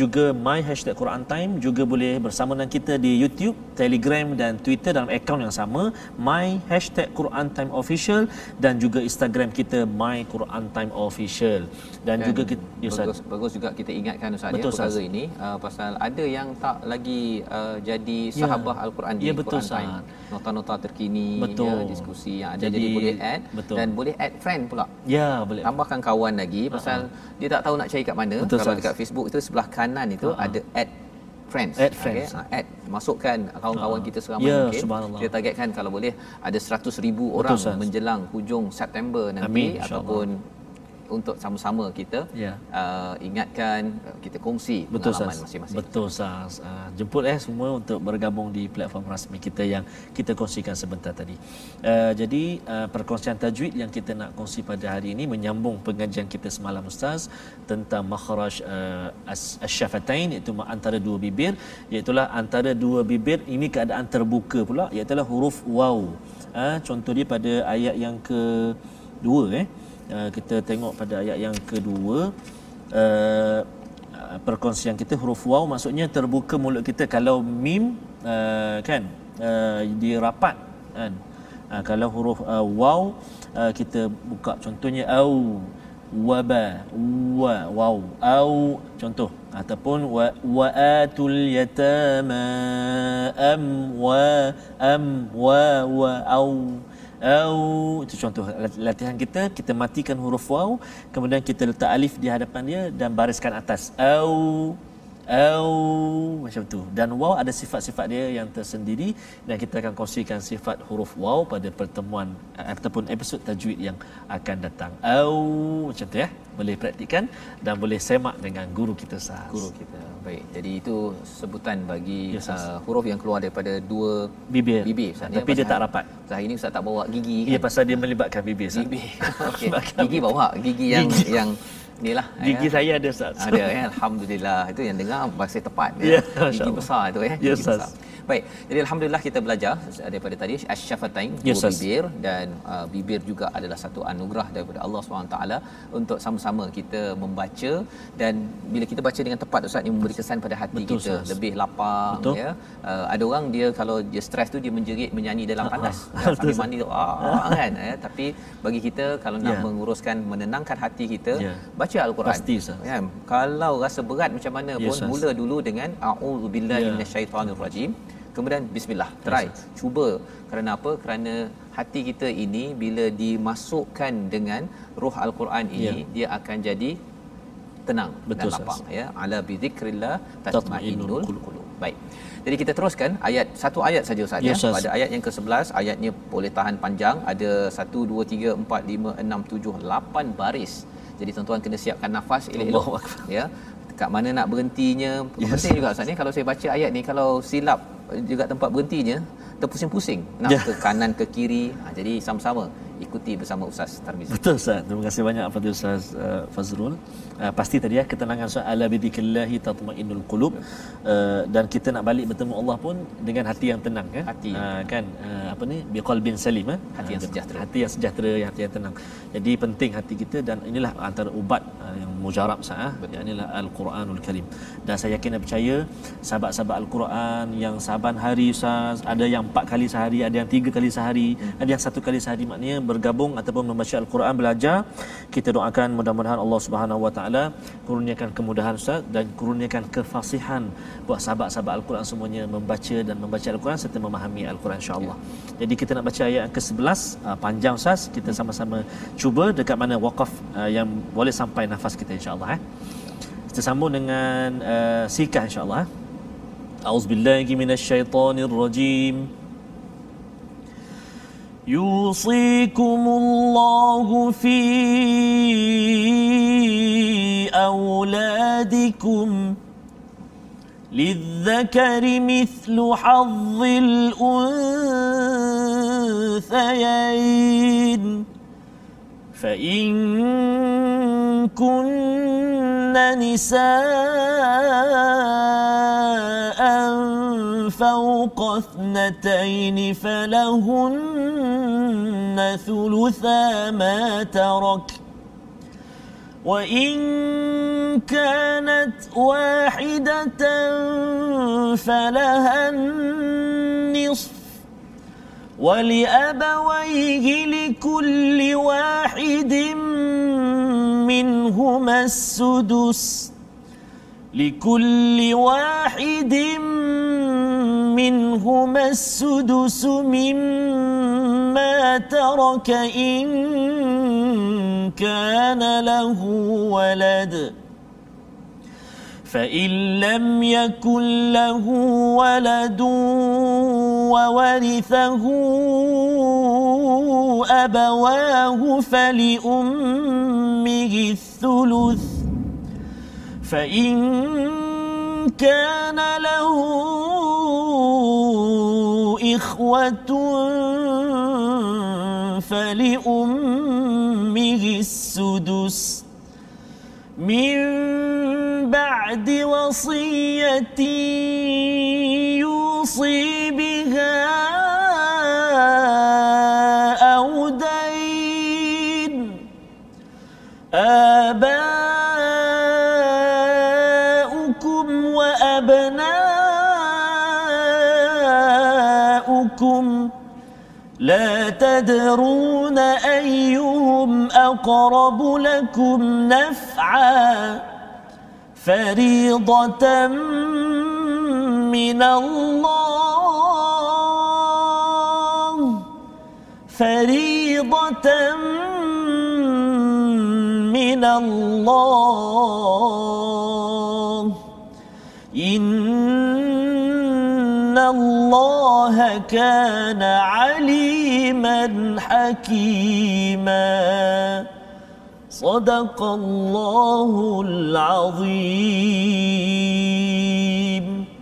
juga My Hashtag Quran Time juga boleh bersama dengan kita di YouTube Telegram dan Twitter dalam akaun yang sama My Hashtag Quran Time Official dan juga Instagram kita My Quran Time Official dan, Dan juga kita ya, bagus, bagus juga kita ingatkan Ustaz Betul, ya perkara ini uh, pasal ada yang tak lagi uh, jadi sahabah Al-Quran di Ya, betul, Quran Time. Nota-nota terkini Betul. ya diskusi yang ada jadi, Jadi, boleh add betul. dan boleh add friend pula. Ya boleh. Tambahkan kawan lagi pasal dia tak tahu nak cari kat mana. Betul, Kalau Ustaz. dekat Facebook itu sebelah kanan itu Ha-ha. ada add friends. Add friends. Okay? Ha, add masukkan kawan-kawan Ha. kita seramai Ya, mungkin. subhanallah. Kita targetkan kalau boleh ada 100 ribu orang Ustaz. menjelang hujung September nanti Amin, ataupun untuk sama-sama kita Ya. uh, ingatkan uh, kita kongsi Betul pengalaman masing-masing. Betul Ustaz. Uh, jemput eh semua untuk bergabung di platform rasmi kita yang kita kongsikan sebentar tadi. Uh, jadi uh, perkongsian tajwid yang kita nak kongsi pada hari ini menyambung pengajian kita semalam Ustaz tentang makhraj uh, as- asy-syafatain iaitu antara dua bibir iaitu antara dua bibir ini keadaan terbuka pula iaitu huruf waw. Uh, contoh dia pada ayat yang ke dua eh. Uh, kita tengok pada ayat yang kedua. Uh, perkongsian kita huruf waw maksudnya terbuka mulut kita. Kalau mim uh, kan uh, dia rapat kan. Uh, kalau huruf uh, waw uh, kita buka contohnya au waba wa waw au contoh. Ataupun wa waatul yatama am wa am wa wa au au. Itu contoh latihan kita. Kita matikan huruf waw kemudian kita letak alif di hadapan dia dan bariskan atas au au macam tu dan waw ada sifat-sifat dia yang tersendiri dan kita akan kongsikan sifat huruf waw pada pertemuan eh, ataupun episod tajwid yang akan datang au macam tu ya boleh praktikkan dan boleh semak dengan guru kita sah Guru kita. Baik. Jadi itu sebutan bagi Ya, Ustaz. uh, huruf yang keluar daripada dua bibir, bibir Ustaz, ya. tapi dia tak rapat Ustaz hari ini Ustaz tak bawa gigi Ya kan? pasal dia melibatkan bibir Ustaz. [laughs] Gigi. Okey. Gigi bawa gigi yang yang inilah Gigi ya. saya ada Ustaz. Ada ya alhamdulillah itu yang dengar bahasa tepat Ya, ya. Gigi besar tu ya. Ya, Gigi Ustaz. besar. Baik. Jadi alhamdulillah kita belajar daripada tadi asy-syafatain Ya, Ustaz. bibir dan uh, bibir juga adalah satu anugerah daripada Allah SWT untuk sama-sama kita membaca dan bila kita baca dengan tepat Ustaz ini memberi kesan pada hati Betul, kita Ustaz. lebih lapang Betul. ya. Uh, ada orang dia kalau dia stres tu dia menjerit menyanyi dalam panas [laughs] ah. ya, sambil mandi tu ah kan ya. tapi bagi kita kalau nak Ya. menguruskan menenangkan hati kita Ya. baca al-Quran Pasti, Ustaz. ya kalau rasa berat macam mana Ya, pun Ustaz. mula dulu dengan a'udzubillahi Ya. minasyaitonirrajim kemudian bismillah try. Cuba. Kerana apa? Kerana hati kita ini bila dimasukkan dengan roh al-Quran ini Ya. dia akan jadi tenang Betul, dan lapang ya. Ala bidzikrillah Tatma'innul tatma'innul qulub. baik. Jadi kita teruskan ayat satu ayat saja Ustaz Ya, ya. Pada ayat yang ke-11 ayatnya boleh tahan panjang. Ada 1 2 3 4 5 6 7 8 baris. Jadi tuan-tuan kena siapkan nafas elok-elok ya. Kat mana nak berhentinya. Yes. penting juga Ustaz ni. Kalau saya baca ayat ni kalau silap juga tempat berhentinya terpusing-pusing nak Ya. ke kanan ke kiri. Ha, jadi sama-sama ikuti bersama Ustaz Tarmizi. Betul Ustaz. Terima kasih banyak kepada Ustaz uh, Fazrul. Uh, pasti tadi ya ketenangan Ustaz ala bidzikrillah tatmainnul qulub. Uh, dan kita nak balik bertemu Allah pun dengan hati yang tenang kan. Hati. Uh, kan uh, apa ni biqalbin salim eh. Hati yang Uh, sejahtera. Hati yang sejahtera, hati yang tenang. Jadi penting hati kita dan inilah antara ubat uh, yang mujarab Ustaz ah. Yang inilah al-Quranul Karim. Dan saya yakin dan percaya sahabat-sahabat al-Quran yang saban hari Ustaz ada yang empat kali sehari, ada yang tiga kali sehari, Hmm. ada yang satu kali sehari maknanya bergabung ataupun membaca al-Quran belajar. Kita doakan mudah-mudahan Allah Subhanahu Wa Taala kurniakan kemudahan Ustaz dan kurniakan kefasihan buat sahabat-sahabat al-Quran semuanya membaca dan membaca al-Quran serta memahami al-Quran insya-Allah. Jadi kita nak baca ayat yang ke-11 uh, panjang Ustaz, kita sama-sama cuba dekat mana waqaf uh, yang boleh sampai nafas kita insya-Allah eh. Kita sambung dengan uh, sikah insya-Allah eh. A'udzubillahi minasyaitonirrajim. يوصيكم الله في أولادكم للذكر مثل حظ الأنثيين. فإن كن نساء فوق اثنتين فلهن ثلثا ما ترك. وإن كانت واحدة فلها النصف. ولأبويه لكل واحد منهما السدس. لكل واحد منهما السدس مما ترك إن كان له ولد. فإن لم يكن له ولد وورثه أبواه فلأمه الثلث. فإن كان له إخوة فلأمه السدس. من بعد وصية يوصي بها وأبناؤكم لا تدرون أيهم أقرب لكم نفعا فريضة من الله فريضة من الله إن الله كان عليما حكيما. صدق الله العظيم.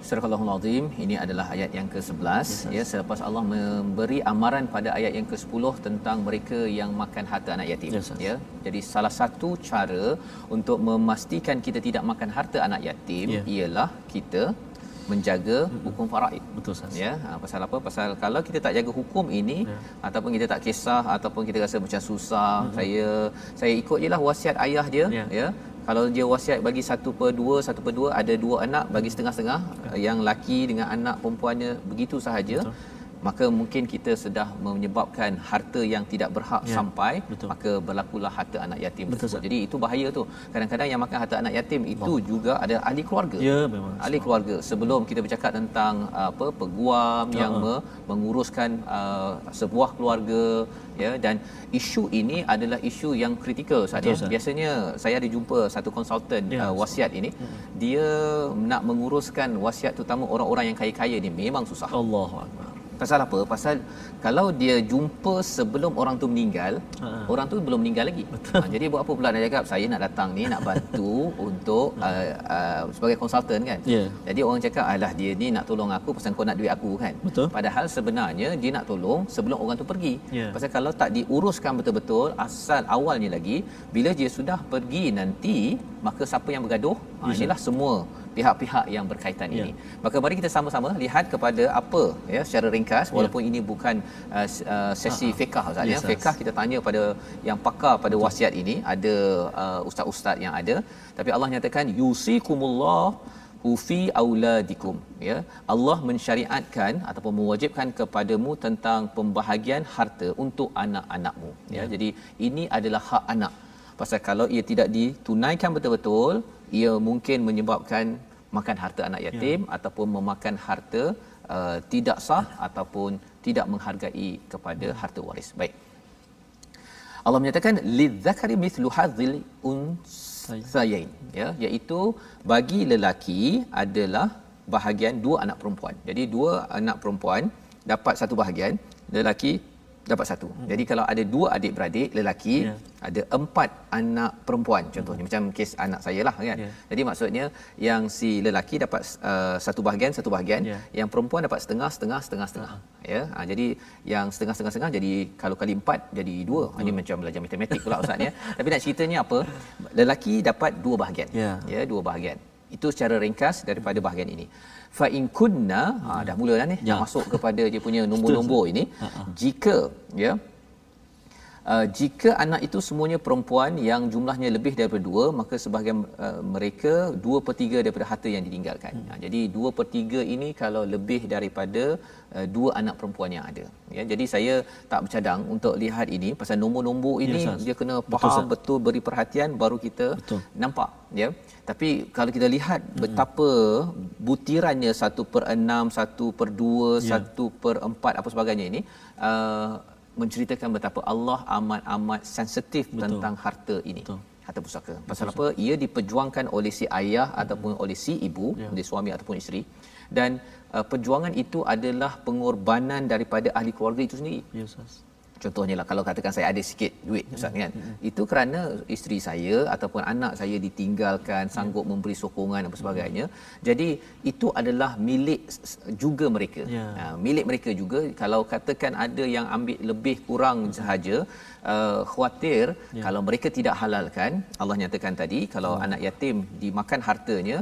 Surah Al-Allahul Azim ini adalah ayat yang ke-11 yes, ya selepas Allah memberi amaran pada ayat yang ke-10 tentang mereka yang makan harta anak yatim yes, ya jadi salah satu cara untuk memastikan kita tidak makan harta anak yatim yeah. ialah kita menjaga hukum faraid. Betul sahaja. Ya, ha, pasal apa? Pasal kalau kita tak jaga hukum ini ya. ataupun kita tak kisah ataupun kita rasa macam susah, hmm. saya saya ikut jelah wasiat ayah dia, ya. ya. Kalau dia wasiat bagi satu per dua, satu per dua, ada dua anak bagi setengah-setengah, ya. yang laki dengan anak perempuannya begitu sahaja. Betul maka mungkin kita sudah menyebabkan harta yang tidak berhak ya, sampai betul. maka berlakulah harta anak yatim betul, tersebut. Jadi itu bahaya tu. Kadang-kadang yang makan harta anak yatim itu oh. juga ada ahli keluarga. Ya memang. Ahli keluarga. Sebelum kita bercakap tentang apa peguam uh yang me- menguruskan uh, sebuah keluarga ya dan isu ini adalah isu yang kritikal saat ya. Biasanya saya ada jumpa satu konsultan ya, uh, wasiat ini dia nak menguruskan wasiat terutama orang-orang yang kaya-kaya ni memang susah. Allahuakbar. Pasal apa? Pasal kalau dia jumpa sebelum orang tu meninggal, ha. orang tu belum meninggal lagi. Ha, jadi buat apa pula nak cakap saya nak datang ni nak bantu [laughs] untuk uh, uh, sebagai konsultan kan. Yeah. Jadi orang cakap alah dia ni nak tolong aku pasal kau nak duit aku kan. Betul. Padahal sebenarnya dia nak tolong sebelum orang tu pergi. Yeah. Pasal kalau tak diuruskan betul-betul asal awalnya lagi bila dia sudah pergi nanti maka siapa yang bergaduh? Ha, inilah semua pihak-pihak yang berkaitan ya. ini. Maka mari kita sama-sama lihat kepada apa ya secara ringkas ya. walaupun ini bukan uh, uh, sesi uh-huh. fiqh Ustaz ya. Fiqh kita tanya pada yang pakar pada Betul. wasiat ini ada uh, ustaz-ustaz yang ada tapi Allah nyatakan yusikumullah ufi auladikum ya Allah mensyariatkan ataupun mewajibkan kepadamu tentang pembahagian harta untuk anak-anakmu ya. ya jadi ini adalah hak anak pasal kalau ia tidak ditunaikan betul-betul ia mungkin menyebabkan makan harta anak yatim ya. ataupun memakan harta uh, tidak sah ataupun tidak menghargai kepada ya. harta waris. Baik. Allah menyatakan lidzakari mithlu hadzil unsayain ya iaitu bagi lelaki adalah bahagian dua anak perempuan. Jadi dua anak perempuan dapat satu bahagian, lelaki dapat satu. Hmm. Jadi kalau ada dua adik-beradik lelaki, yeah. ada empat anak perempuan contohnya hmm. macam kes anak saya lah kan. Yeah. Jadi maksudnya yang si lelaki dapat uh, satu bahagian satu bahagian, yeah. yang perempuan dapat setengah setengah setengah setengah. Uh-huh. Ya. Ha, jadi yang setengah setengah setengah jadi kalau kali empat jadi dua. Uh-huh. Ini macam belajar matematik pula ustaz ya. [laughs] Tapi nak ceritanya apa? Lelaki dapat dua bahagian. Yeah. Ya, dua bahagian itu secara ringkas daripada bahagian ini. Fa in kunna ha, dah mula dah ni Ya. dah masuk kepada dia punya nombor-nombor ini. Jika ya Uh, jika anak itu semuanya perempuan yang jumlahnya lebih daripada dua maka sebahagian uh, mereka dua per tiga daripada harta yang ditinggalkan hmm. ha, jadi dua per tiga ini kalau lebih daripada uh, dua anak perempuan yang ada ya, jadi saya tak bercadang untuk lihat ini pasal nombor-nombor ini Ya, dia kena Betul, faham Ustaz. betul beri perhatian baru kita Betul. nampak ya tapi kalau kita lihat betapa butirannya satu per enam, satu per dua, Ya. satu per empat apa sebagainya ini uh, menceritakan betapa Allah amat-amat sensitif Betul. tentang harta ini. Betul. Harta pusaka. Pasal apa? Ia diperjuangkan oleh si ayah ataupun oleh si ibu, Ya. oleh suami ataupun isteri dan uh, perjuangan itu adalah pengorbanan daripada ahli keluarga itu sendiri. Ya Ustaz. Contohnya lah kalau katakan saya ada sikit duit Ustaz kan. Itu kerana isteri saya ataupun anak saya ditinggalkan sanggup memberi sokongan dan sebagainya. Jadi itu adalah milik juga mereka. Ya. Ha, milik mereka juga kalau katakan ada yang ambil lebih kurang sahaja uh, khawatir kalau mereka tidak halalkan Allah nyatakan tadi kalau anak yatim dimakan hartanya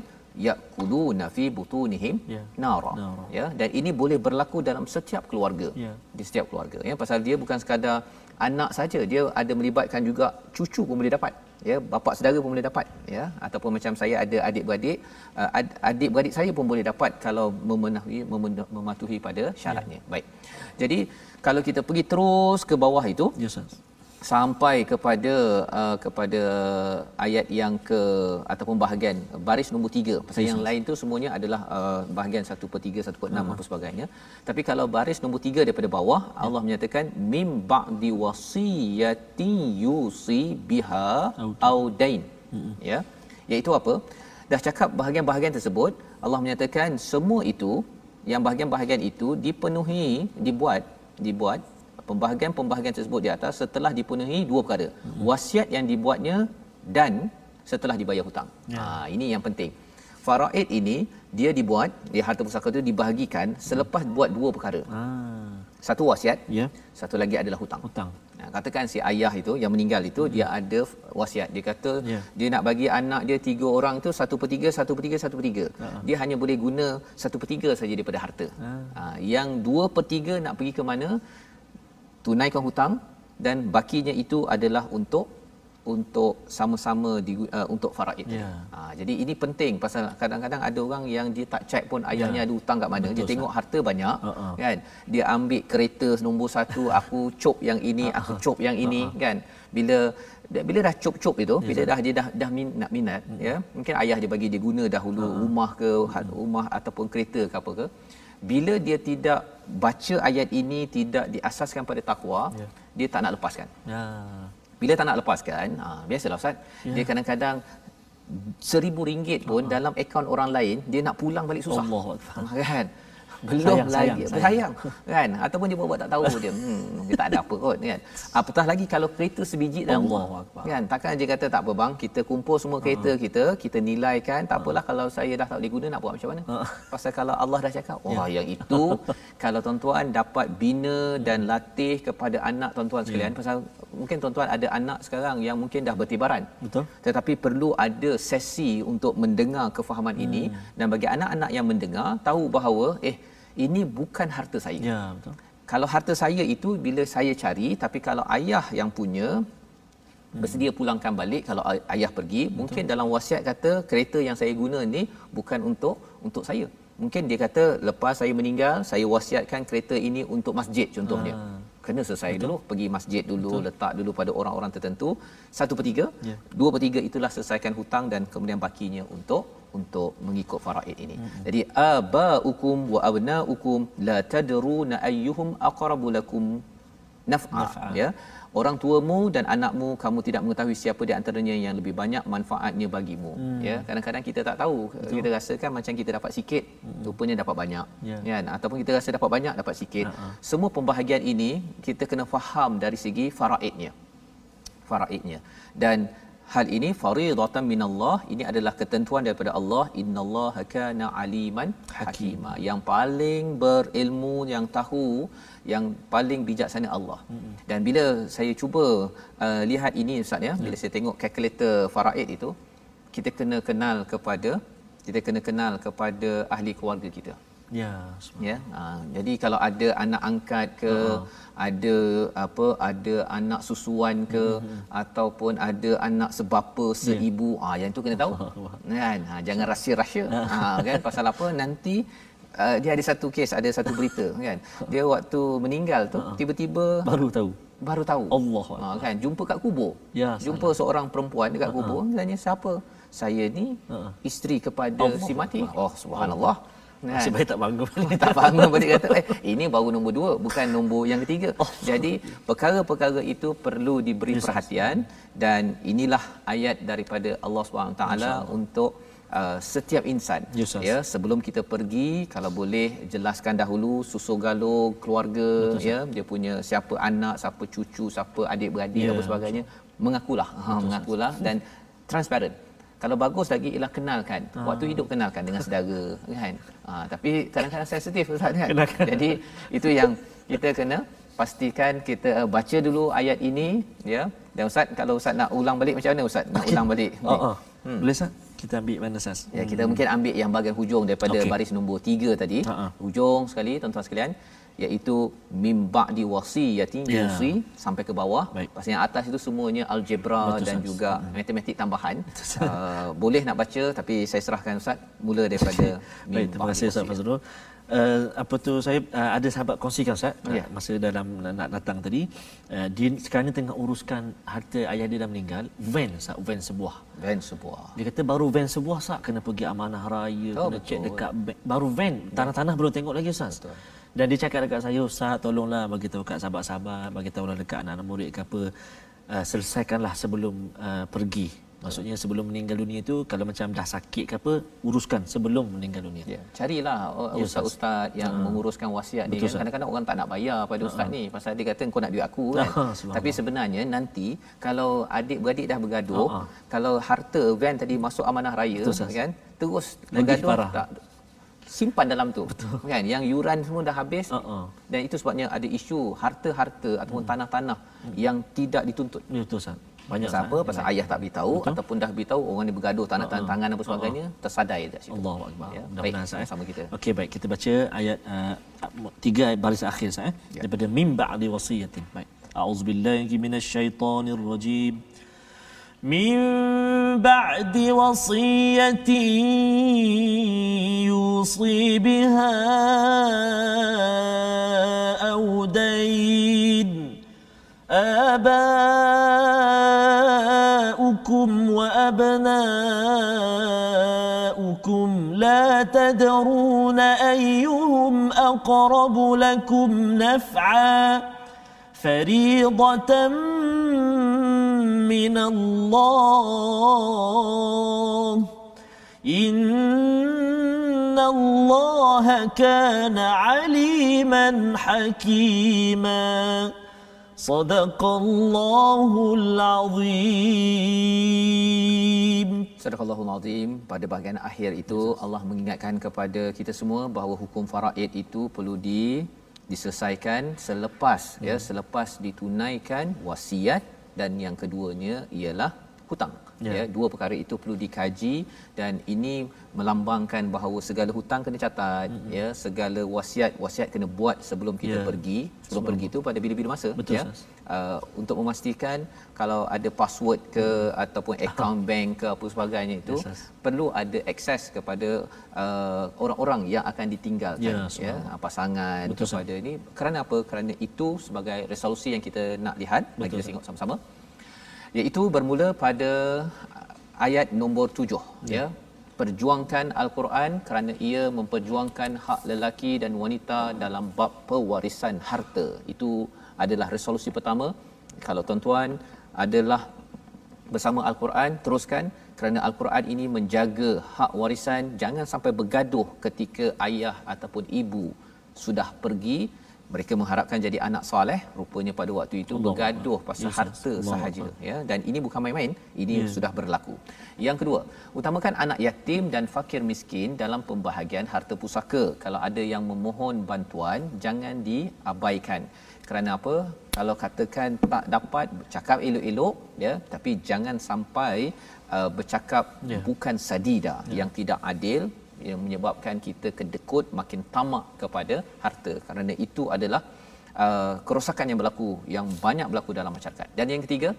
yakuluna fi butunihim Ya. nara Nara. ya dan ini boleh berlaku dalam setiap keluarga Ya. di setiap keluarga ya pasal dia bukan sekadar anak saja dia ada melibatkan juga cucu pun boleh dapat ya bapa saudara pun boleh dapat ya ataupun macam saya ada adik-beradik uh, ad- adik-beradik saya pun boleh dapat kalau memenuhi memen- mematuhi pada syaratnya baik jadi kalau kita pergi terus ke bawah itu Ya Ustaz. Sampai kepada uh, kepada ayat yang ke ataupun bahagian baris nombor tiga. Pasal yang lain tu semuanya adalah uh, bahagian 1 per 3 1 per 6 apa sebagainya. Tapi kalau baris nombor tiga daripada bawah Allah menyatakan mim ba'di wasiyati yusi biha au dain. ya. Iaitu apa? Dah cakap bahagian-bahagian tersebut Allah menyatakan semua itu yang bahagian-bahagian itu dipenuhi dibuat dibuat pembahagian-pembahagian tersebut di atas setelah dipenuhi dua perkara. Wasiat yang dibuatnya dan setelah dibayar hutang. Ya. Ha, ini yang penting. Faraid ini dia dibuat, dia harta pusaka itu dibahagikan selepas buat dua perkara. Ah, Satu wasiat, ya. satu lagi adalah hutang. Hutang. Ha, katakan si ayah itu yang meninggal itu dia ada wasiat. Dia kata Ya. dia nak bagi anak dia tiga orang tu satu per tiga, satu per tiga, satu per tiga. Dia hanya boleh guna satu per tiga saja daripada harta. Ha, yang dua per tiga nak pergi ke mana? Tunaikan hutang dan bakinya itu adalah untuk untuk sama-sama di, uh, untuk faraid. Ya. Ha, jadi ini penting pasal kadang-kadang ada orang yang dia tak check pun ayahnya ada hutang kat mana. Betul, dia tengok harta banyak Ha-ha. kan. Dia ambil kereta nombor satu, aku cop yang ini, aku cop yang ini kan. Bila bila dah cop-cop itu, bila dah dia dah dah min, nak minat ya. Mungkin ayah dia bagi dia guna dahulu rumah ke ha- rumah ataupun kereta ke apa ke. Bila dia tidak baca ayat ini tidak diasaskan pada takwa, Ya. dia tak nak lepaskan. Ya. Bila tak nak lepaskan, ha, biasalah Ustaz, ya. dia kadang-kadang seribu ringgit pun dalam akaun orang lain, dia nak pulang balik susah. Allahu Akbar. Kan? Belum Sayang, lagi. sayang, bersayang kan? Ataupun dia buat tak tahu dia. Hmm dia tak ada apa kot kan? Apatah lagi kalau kereta sebiji dalam rumah Akbar. kan? Takkan dia kata tak apa bang kita kumpul semua kereta kita kita nilaikan. Tak apalah kalau saya dah tak boleh guna nak buat macam mana? Pasal kalau Allah dah cakap wah yang itu [laughs] kalau tuan-tuan dapat bina dan latih kepada anak tuan-tuan sekalian. Pasal mungkin tuan-tuan ada anak sekarang yang mungkin dah bertibaran. Betul. tetapi perlu ada sesi untuk mendengar kefahaman hmm. ini dan bagi anak-anak yang mendengar tahu bahawa eh ini bukan harta saya. Ya, betul. Kalau harta saya itu bila saya cari tapi kalau ayah yang punya bersedia pulangkan balik kalau ay- ayah pergi Betul. mungkin dalam wasiat kata kereta yang saya guna ni bukan untuk untuk saya. Mungkin dia kata lepas saya meninggal saya wasiatkan kereta ini untuk masjid contohnya. Ah. Kena selesai Betul. dulu pergi masjid dulu Betul. letak dulu pada orang-orang tertentu satu per tiga Ya. dua per tiga itulah selesaikan hutang dan kemudian bakinya untuk untuk mengikut faraid ini. Mm-hmm. Jadi abaukum wa abnaukum la tadruna ayyuhum aqrabu lakum naf'a ya. Orang tuamu dan anakmu kamu tidak mengetahui siapa di antaranya yang lebih banyak manfaatnya bagimu. Mm. Ya, kadang-kadang kita tak tahu. Betul. Kita rasakan macam kita dapat sikit, mm. rupanya dapat banyak. Ya. Kan? Ataupun kita rasa dapat banyak, dapat sikit. Ha-ha. Semua pembahagian ini kita kena faham dari segi faraidnya faraidnya dan hal ini faridatan minallah. Ini adalah ketentuan daripada Allah. Innallaha kana aliman hakima. Yang paling berilmu yang tahu yang paling bijaksana Allah. Hmm. dan bila saya cuba uh, lihat ini ustaz ya bila saya tengok kalkulator faraid itu kita kena kenal kepada kita kena kenal kepada ahli keluarga kita Ya, ya ha, jadi kalau ada anak angkat ke uh-huh. ada apa ada anak susuan ke uh-huh. ataupun ada anak sebapa seibu yeah. ah yang tu kena tahu [laughs] kan ha, jangan rahsia-rahsia ha, kan pasal apa nanti uh, dia ada satu kes ada satu berita kan dia waktu meninggal tu uh-huh. tiba-tiba baru tahu baru tahu Allah ha, kan jumpa kat kubur ya, jumpa salah. seorang perempuan dekat uh-huh. kubur tanya siapa saya ni uh-huh. isteri kepada Allah. si mati oh subhanallah Allah. Kan? Nasib baik tak bangun. [laughs] Tak bangun balik kata? Eh ini baru nombor dua bukan nombor yang ketiga. Oh. Jadi perkara-perkara itu perlu diberi yes, perhatian dan inilah ayat daripada Allah Subhanahu taala untuk uh, setiap insan. Yes, ya sebelum kita pergi kalau boleh jelaskan dahulu susu galur keluarga Betul, ya dia punya siapa anak siapa cucu siapa adik-beradik yeah, apa sebagainya mengakulah. Ha, mengakulah dan transparent kalau bagus lagi ialah kenalkan ha. waktu hidup kenalkan dengan saudara [laughs] kan ha, tapi kadang-kadang sensitif ustaz kan kenalkan. jadi itu yang kita kena pastikan kita baca dulu ayat ini ya dan ustaz kalau ustaz nak ulang balik macam mana ustaz nak ulang balik oh, oh. Hmm. boleh ustaz kita ambil mana sas ya kita hmm. mungkin ambil yang bahagian hujung daripada okay. baris nombor 3 tadi Ha-ha. hujung sekali tuan-tuan sekalian iaitu mim ba'di wasiyatin yeah. yusi sampai ke bawah. Pasal yang atas itu semuanya algebra Betul, dan juga hmm. matematik tambahan. [laughs] uh, boleh nak baca tapi saya serahkan ustaz mula daripada [laughs] Baik, terima kasih Ustaz Fazrul. Uh, apa tu saya uh, ada sahabat kongsikan Ustaz yeah. uh, masa dalam nak datang tadi uh, dia sekarang ni tengah uruskan harta ayah dia dah meninggal van Ustaz van sebuah van sebuah dia kata baru van sebuah Ustaz kena pergi amanah raya oh, kena betul. check dekat baru van tanah-tanah belum tengok lagi Ustaz betul. Dan dia cakap dekat saya, Ustaz tolonglah bagi tahu kat sahabat-sahabat, bagi lah dekat anak-anak murid ke apa, uh, selesaikanlah sebelum uh, pergi. Maksudnya sebelum meninggal dunia itu kalau macam dah sakit ke apa uruskan sebelum meninggal dunia. Ya. Carilah ya, ustaz-ustaz yang uh, menguruskan wasiat ni kan. Kadang-kadang orang tak nak bayar pada ustaz uh, ni pasal dia kata kau nak duit aku kan. Uh, Tapi sebenarnya nanti kalau adik-beradik dah bergaduh, uh, uh. kalau harta van tadi masuk amanah raya Betul, kan, terus bergaduh tak simpan dalam tu Betul. kan yang yuran semua dah habis uh-uh. dan itu sebabnya ada isu harta-harta ataupun hmm. tanah-tanah hmm. yang tidak dituntut ya, betul Ustaz banyak pasal apa pasal ayah tak beritahu betul. ataupun dah beritahu orang ni bergaduh tanah uh-uh. tangan apa sebagainya uh-uh. tersadai dekat situ Allahu akbar ya baik sama kita okey baik kita baca ayat uh, tiga baris akhir saya eh? ya. daripada mim ba'di wasiyatin baik a'udzubillahi minasyaitonirrajim من بعد وصية يوصي بها أو دين. آباؤكم وأبناؤكم لا تدرون أيهم أقرب لكم نفعا. فريضة من الله إن الله كان عليما حكيما صدق الله العظيم Sadaqallahul Azim pada bahagian akhir itu Allah mengingatkan kepada kita semua bahawa hukum faraid itu perlu di diselesaikan selepas ya, hmm. ya selepas ditunaikan wasiat dan yang keduanya ialah hutang yeah. ya dua perkara itu perlu dikaji dan ini melambangkan bahawa segala hutang kena catat mm-hmm. ya segala wasiat wasiat kena buat sebelum kita yeah. pergi sebelum, sebelum pergi itu pada bila-bila masa Betul, ya uh, untuk memastikan kalau ada password ke ataupun account bank ke apa sebagainya itu yes, perlu ada akses kepada uh, orang-orang yang akan ditinggalkan yeah, ya pasangan Betul, kepada ini. Kerana apa? Kerana itu sebagai resolusi yang kita nak lihat. Betul, mari kita tengok sama-sama. Iaitu bermula pada ayat nombor tujuh. ya. ya. Perjuangkan al-Quran kerana ia memperjuangkan hak lelaki dan wanita dalam bab pewarisan harta. Itu adalah resolusi pertama. Kalau tuan-tuan adalah bersama al-Quran teruskan. Kerana al-Quran ini menjaga hak warisan. Jangan sampai bergaduh ketika ayah ataupun ibu sudah pergi. Mereka mengharapkan jadi anak soleh. Rupanya pada waktu itu Allah bergaduh Allah. pasal yes, harta Allah. sahaja Allah. ya. Dan ini bukan main-main. Ini yeah. sudah berlaku. Yang kedua utamakan anak yatim dan fakir miskin dalam pembahagian harta pusaka. Kalau ada yang memohon bantuan jangan diabaikan kerana apa? Kalau katakan tak dapat cakap elok-elok ya tapi jangan sampai uh, bercakap Ya. bukan sadida yang tidak adil yang menyebabkan kita kedekut makin tamak kepada harta. Kerana itu adalah uh, kerosakan yang berlaku yang banyak berlaku dalam masyarakat. Dan yang ketiga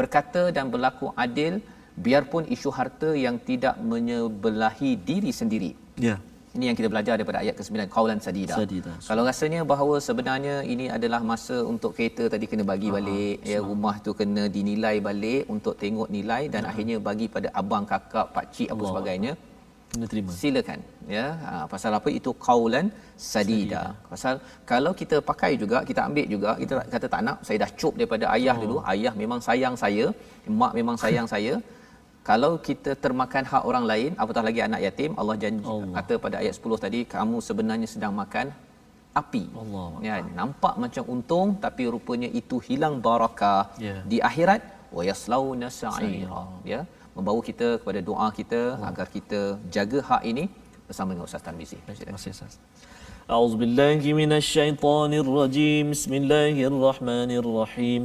berkata dan berlaku adil biarpun isu harta yang tidak menyebelahi diri sendiri. Ya. Ini yang kita belajar daripada ayat ke-9 qaulan sadida. Sadida. Kalau rasanya bahawa sebenarnya ini adalah masa untuk kereta tadi kena bagi balik, ya rumah tu kena dinilai balik untuk tengok nilai dan akhirnya bagi pada abang, kakak, pak cik apa Allah. sebagainya. Kena terima. Silakan ya. Ha, pasal apa itu qaulan sadida. Pasal kalau kita pakai juga, kita ambil juga, kita tak- kata tak nak, saya dah cop daripada ayah Oh. dulu. Ayah memang sayang saya, mak memang sayang [laughs] saya Kalau kita termakan hak orang lain, apatah lagi anak yatim, Allah janji Allah. kata pada ayat 10 tadi, kamu sebenarnya sedang makan api. Allah. Ya, nampak macam untung tapi rupanya itu hilang barakah Ya. di akhirat wa yaslauna sa'ira. Ya, membawa kita kepada doa kita agar kita jaga hak ini bersama dengan Ustaz Tarmizi. Terima kasih Ustaz. أعوذ بالله من الشيطان الرجيم بسم الله الرحمن الرحيم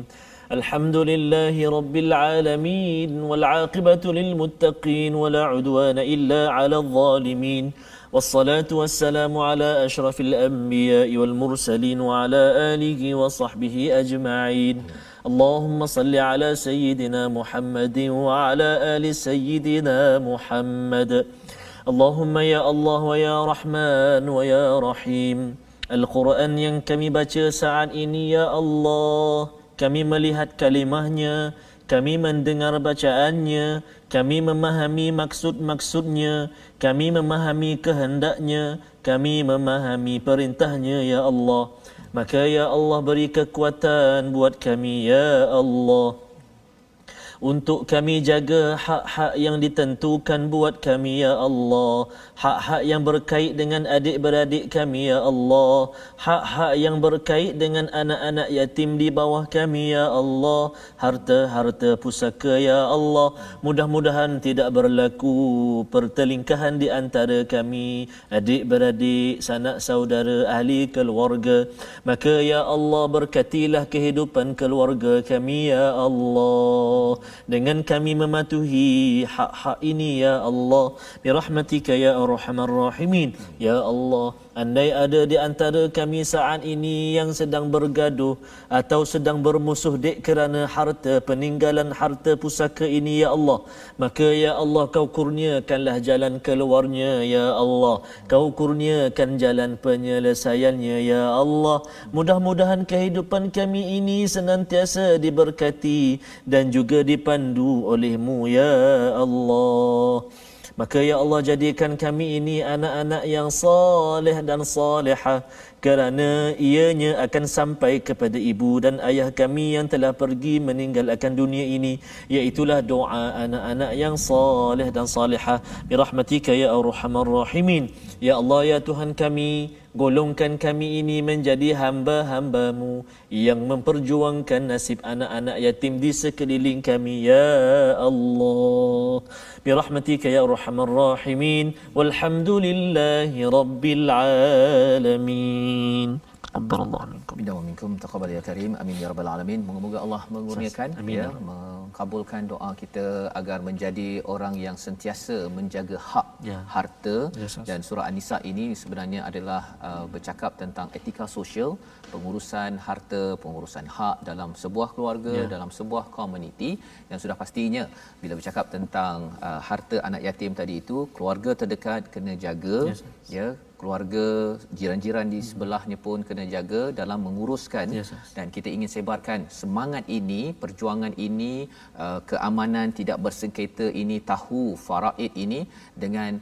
الحمد لله رب العالمين والعاقبة للمتقين ولا عدوان إلا على الظالمين والصلاة والسلام على أشرف الأنبياء والمرسلين وعلى آله وصحبه أجمعين. اللهم صل على سيدنا محمد وعلى آل سيدنا محمد. اللهم wa ya Rahman wa ya Rahim Al-Quran yang kami ya Allah kami melihat kalimahnya kami mendengar bacaannya kami memahami maksud-maksudnya kami memahami kehendaknya kami memahami perintahnya ya Allah. Maka ya Allah beri kekuatan buat kami ya Allah untuk kami jaga hak-hak yang ditentukan buat kami ya Allah. Hak-hak yang berkait dengan adik-beradik kami ya Allah. Hak-hak yang berkait dengan anak-anak yatim di bawah kami ya Allah. Harta-harta pusaka ya Allah. Mudah-mudahan tidak berlaku pertelingkahan di antara kami. Adik-beradik sanak saudara ahli keluarga. Maka ya Allah berkatilah kehidupan keluarga kami ya Allah dengan kami mematuhi hak-hak ini ya Allah. Birahmatika ya arhamar rahimin. Ya Allah andai ada di antara kami saat ini yang sedang bergaduh atau sedang bermusuh dek kerana harta peninggalan harta pusaka ini ya Allah maka ya Allah kau kurniakanlah jalan keluarnya ya Allah. Kau kurniakan jalan penyelesaiannya ya Allah. Mudah-mudahan kehidupan kami ini senantiasa diberkati dan juga dipandu olehmu ya Allah Maka ya Allah jadikan kami ini anak-anak yang saleh dan salihah kerana ianya akan sampai kepada ibu dan ayah kami yang telah pergi meninggalkan dunia ini. Iaitulah doa anak-anak yang saleh dan salihah. Birahmatika ya arhamar rahimin. Ya Allah ya Tuhan kami Golongkan kami ini menjadi hamba-hambamu yang memperjuangkan nasib anak-anak yatim di sekeliling kami, Ya Allah. Birahmatika ya Rahman Rahimin, walhamdulillahi rabbil alamin. Abdurrahman. Minda minkum, taqabal ya karim, amin ya rabbal alamin. Moga-moga Allah mengurniakan. Amin. Ya mengabulkan doa kita agar menjadi orang yang sentiasa menjaga hak Ya. harta Ustaz. dan surah an-nisa ini sebenarnya adalah uh, bercakap tentang etika sosial pengurusan harta pengurusan hak dalam sebuah keluarga Ya. dalam sebuah komuniti yang sudah pastinya bila bercakap tentang uh, harta anak yatim tadi itu keluarga terdekat kena jaga Yes, ya keluarga jiran-jiran di sebelahnya pun kena jaga dalam menguruskan Yes, yes. dan kita ingin sebarkan semangat ini perjuangan ini uh, keamanan tidak bersengketa ini tahu faraid ini dengan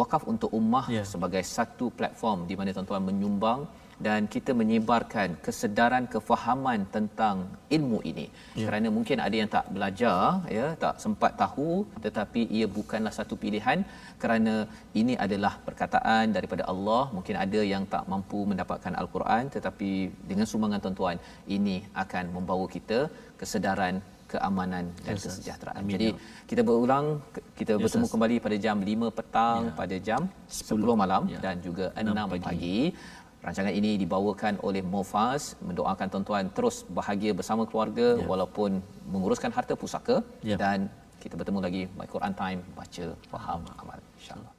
wakaf untuk ummah Ya. sebagai satu platform di mana tuan-tuan menyumbang dan kita menyebarkan kesedaran kefahaman tentang ilmu ini Ya. kerana mungkin ada yang tak belajar ya tak sempat tahu tetapi ia bukanlah satu pilihan kerana ini adalah perkataan daripada Allah mungkin ada yang tak mampu mendapatkan al-Quran tetapi dengan sumbangan tuan-tuan ini akan membawa kita kesedaran keamanan dan yes, kesejahteraan. Amin. Jadi ya. kita berulang kita yes, bertemu yes. kembali pada jam 5 petang yeah. pada jam 10, 10 malam yeah. dan juga 6, 6 pagi. pagi. Rancangan ini dibawakan oleh Mofaz mendoakan tuan-tuan terus bahagia bersama keluarga yeah. walaupun menguruskan harta pusaka yeah. dan kita bertemu lagi My Quran Time baca faham amal insya-Allah.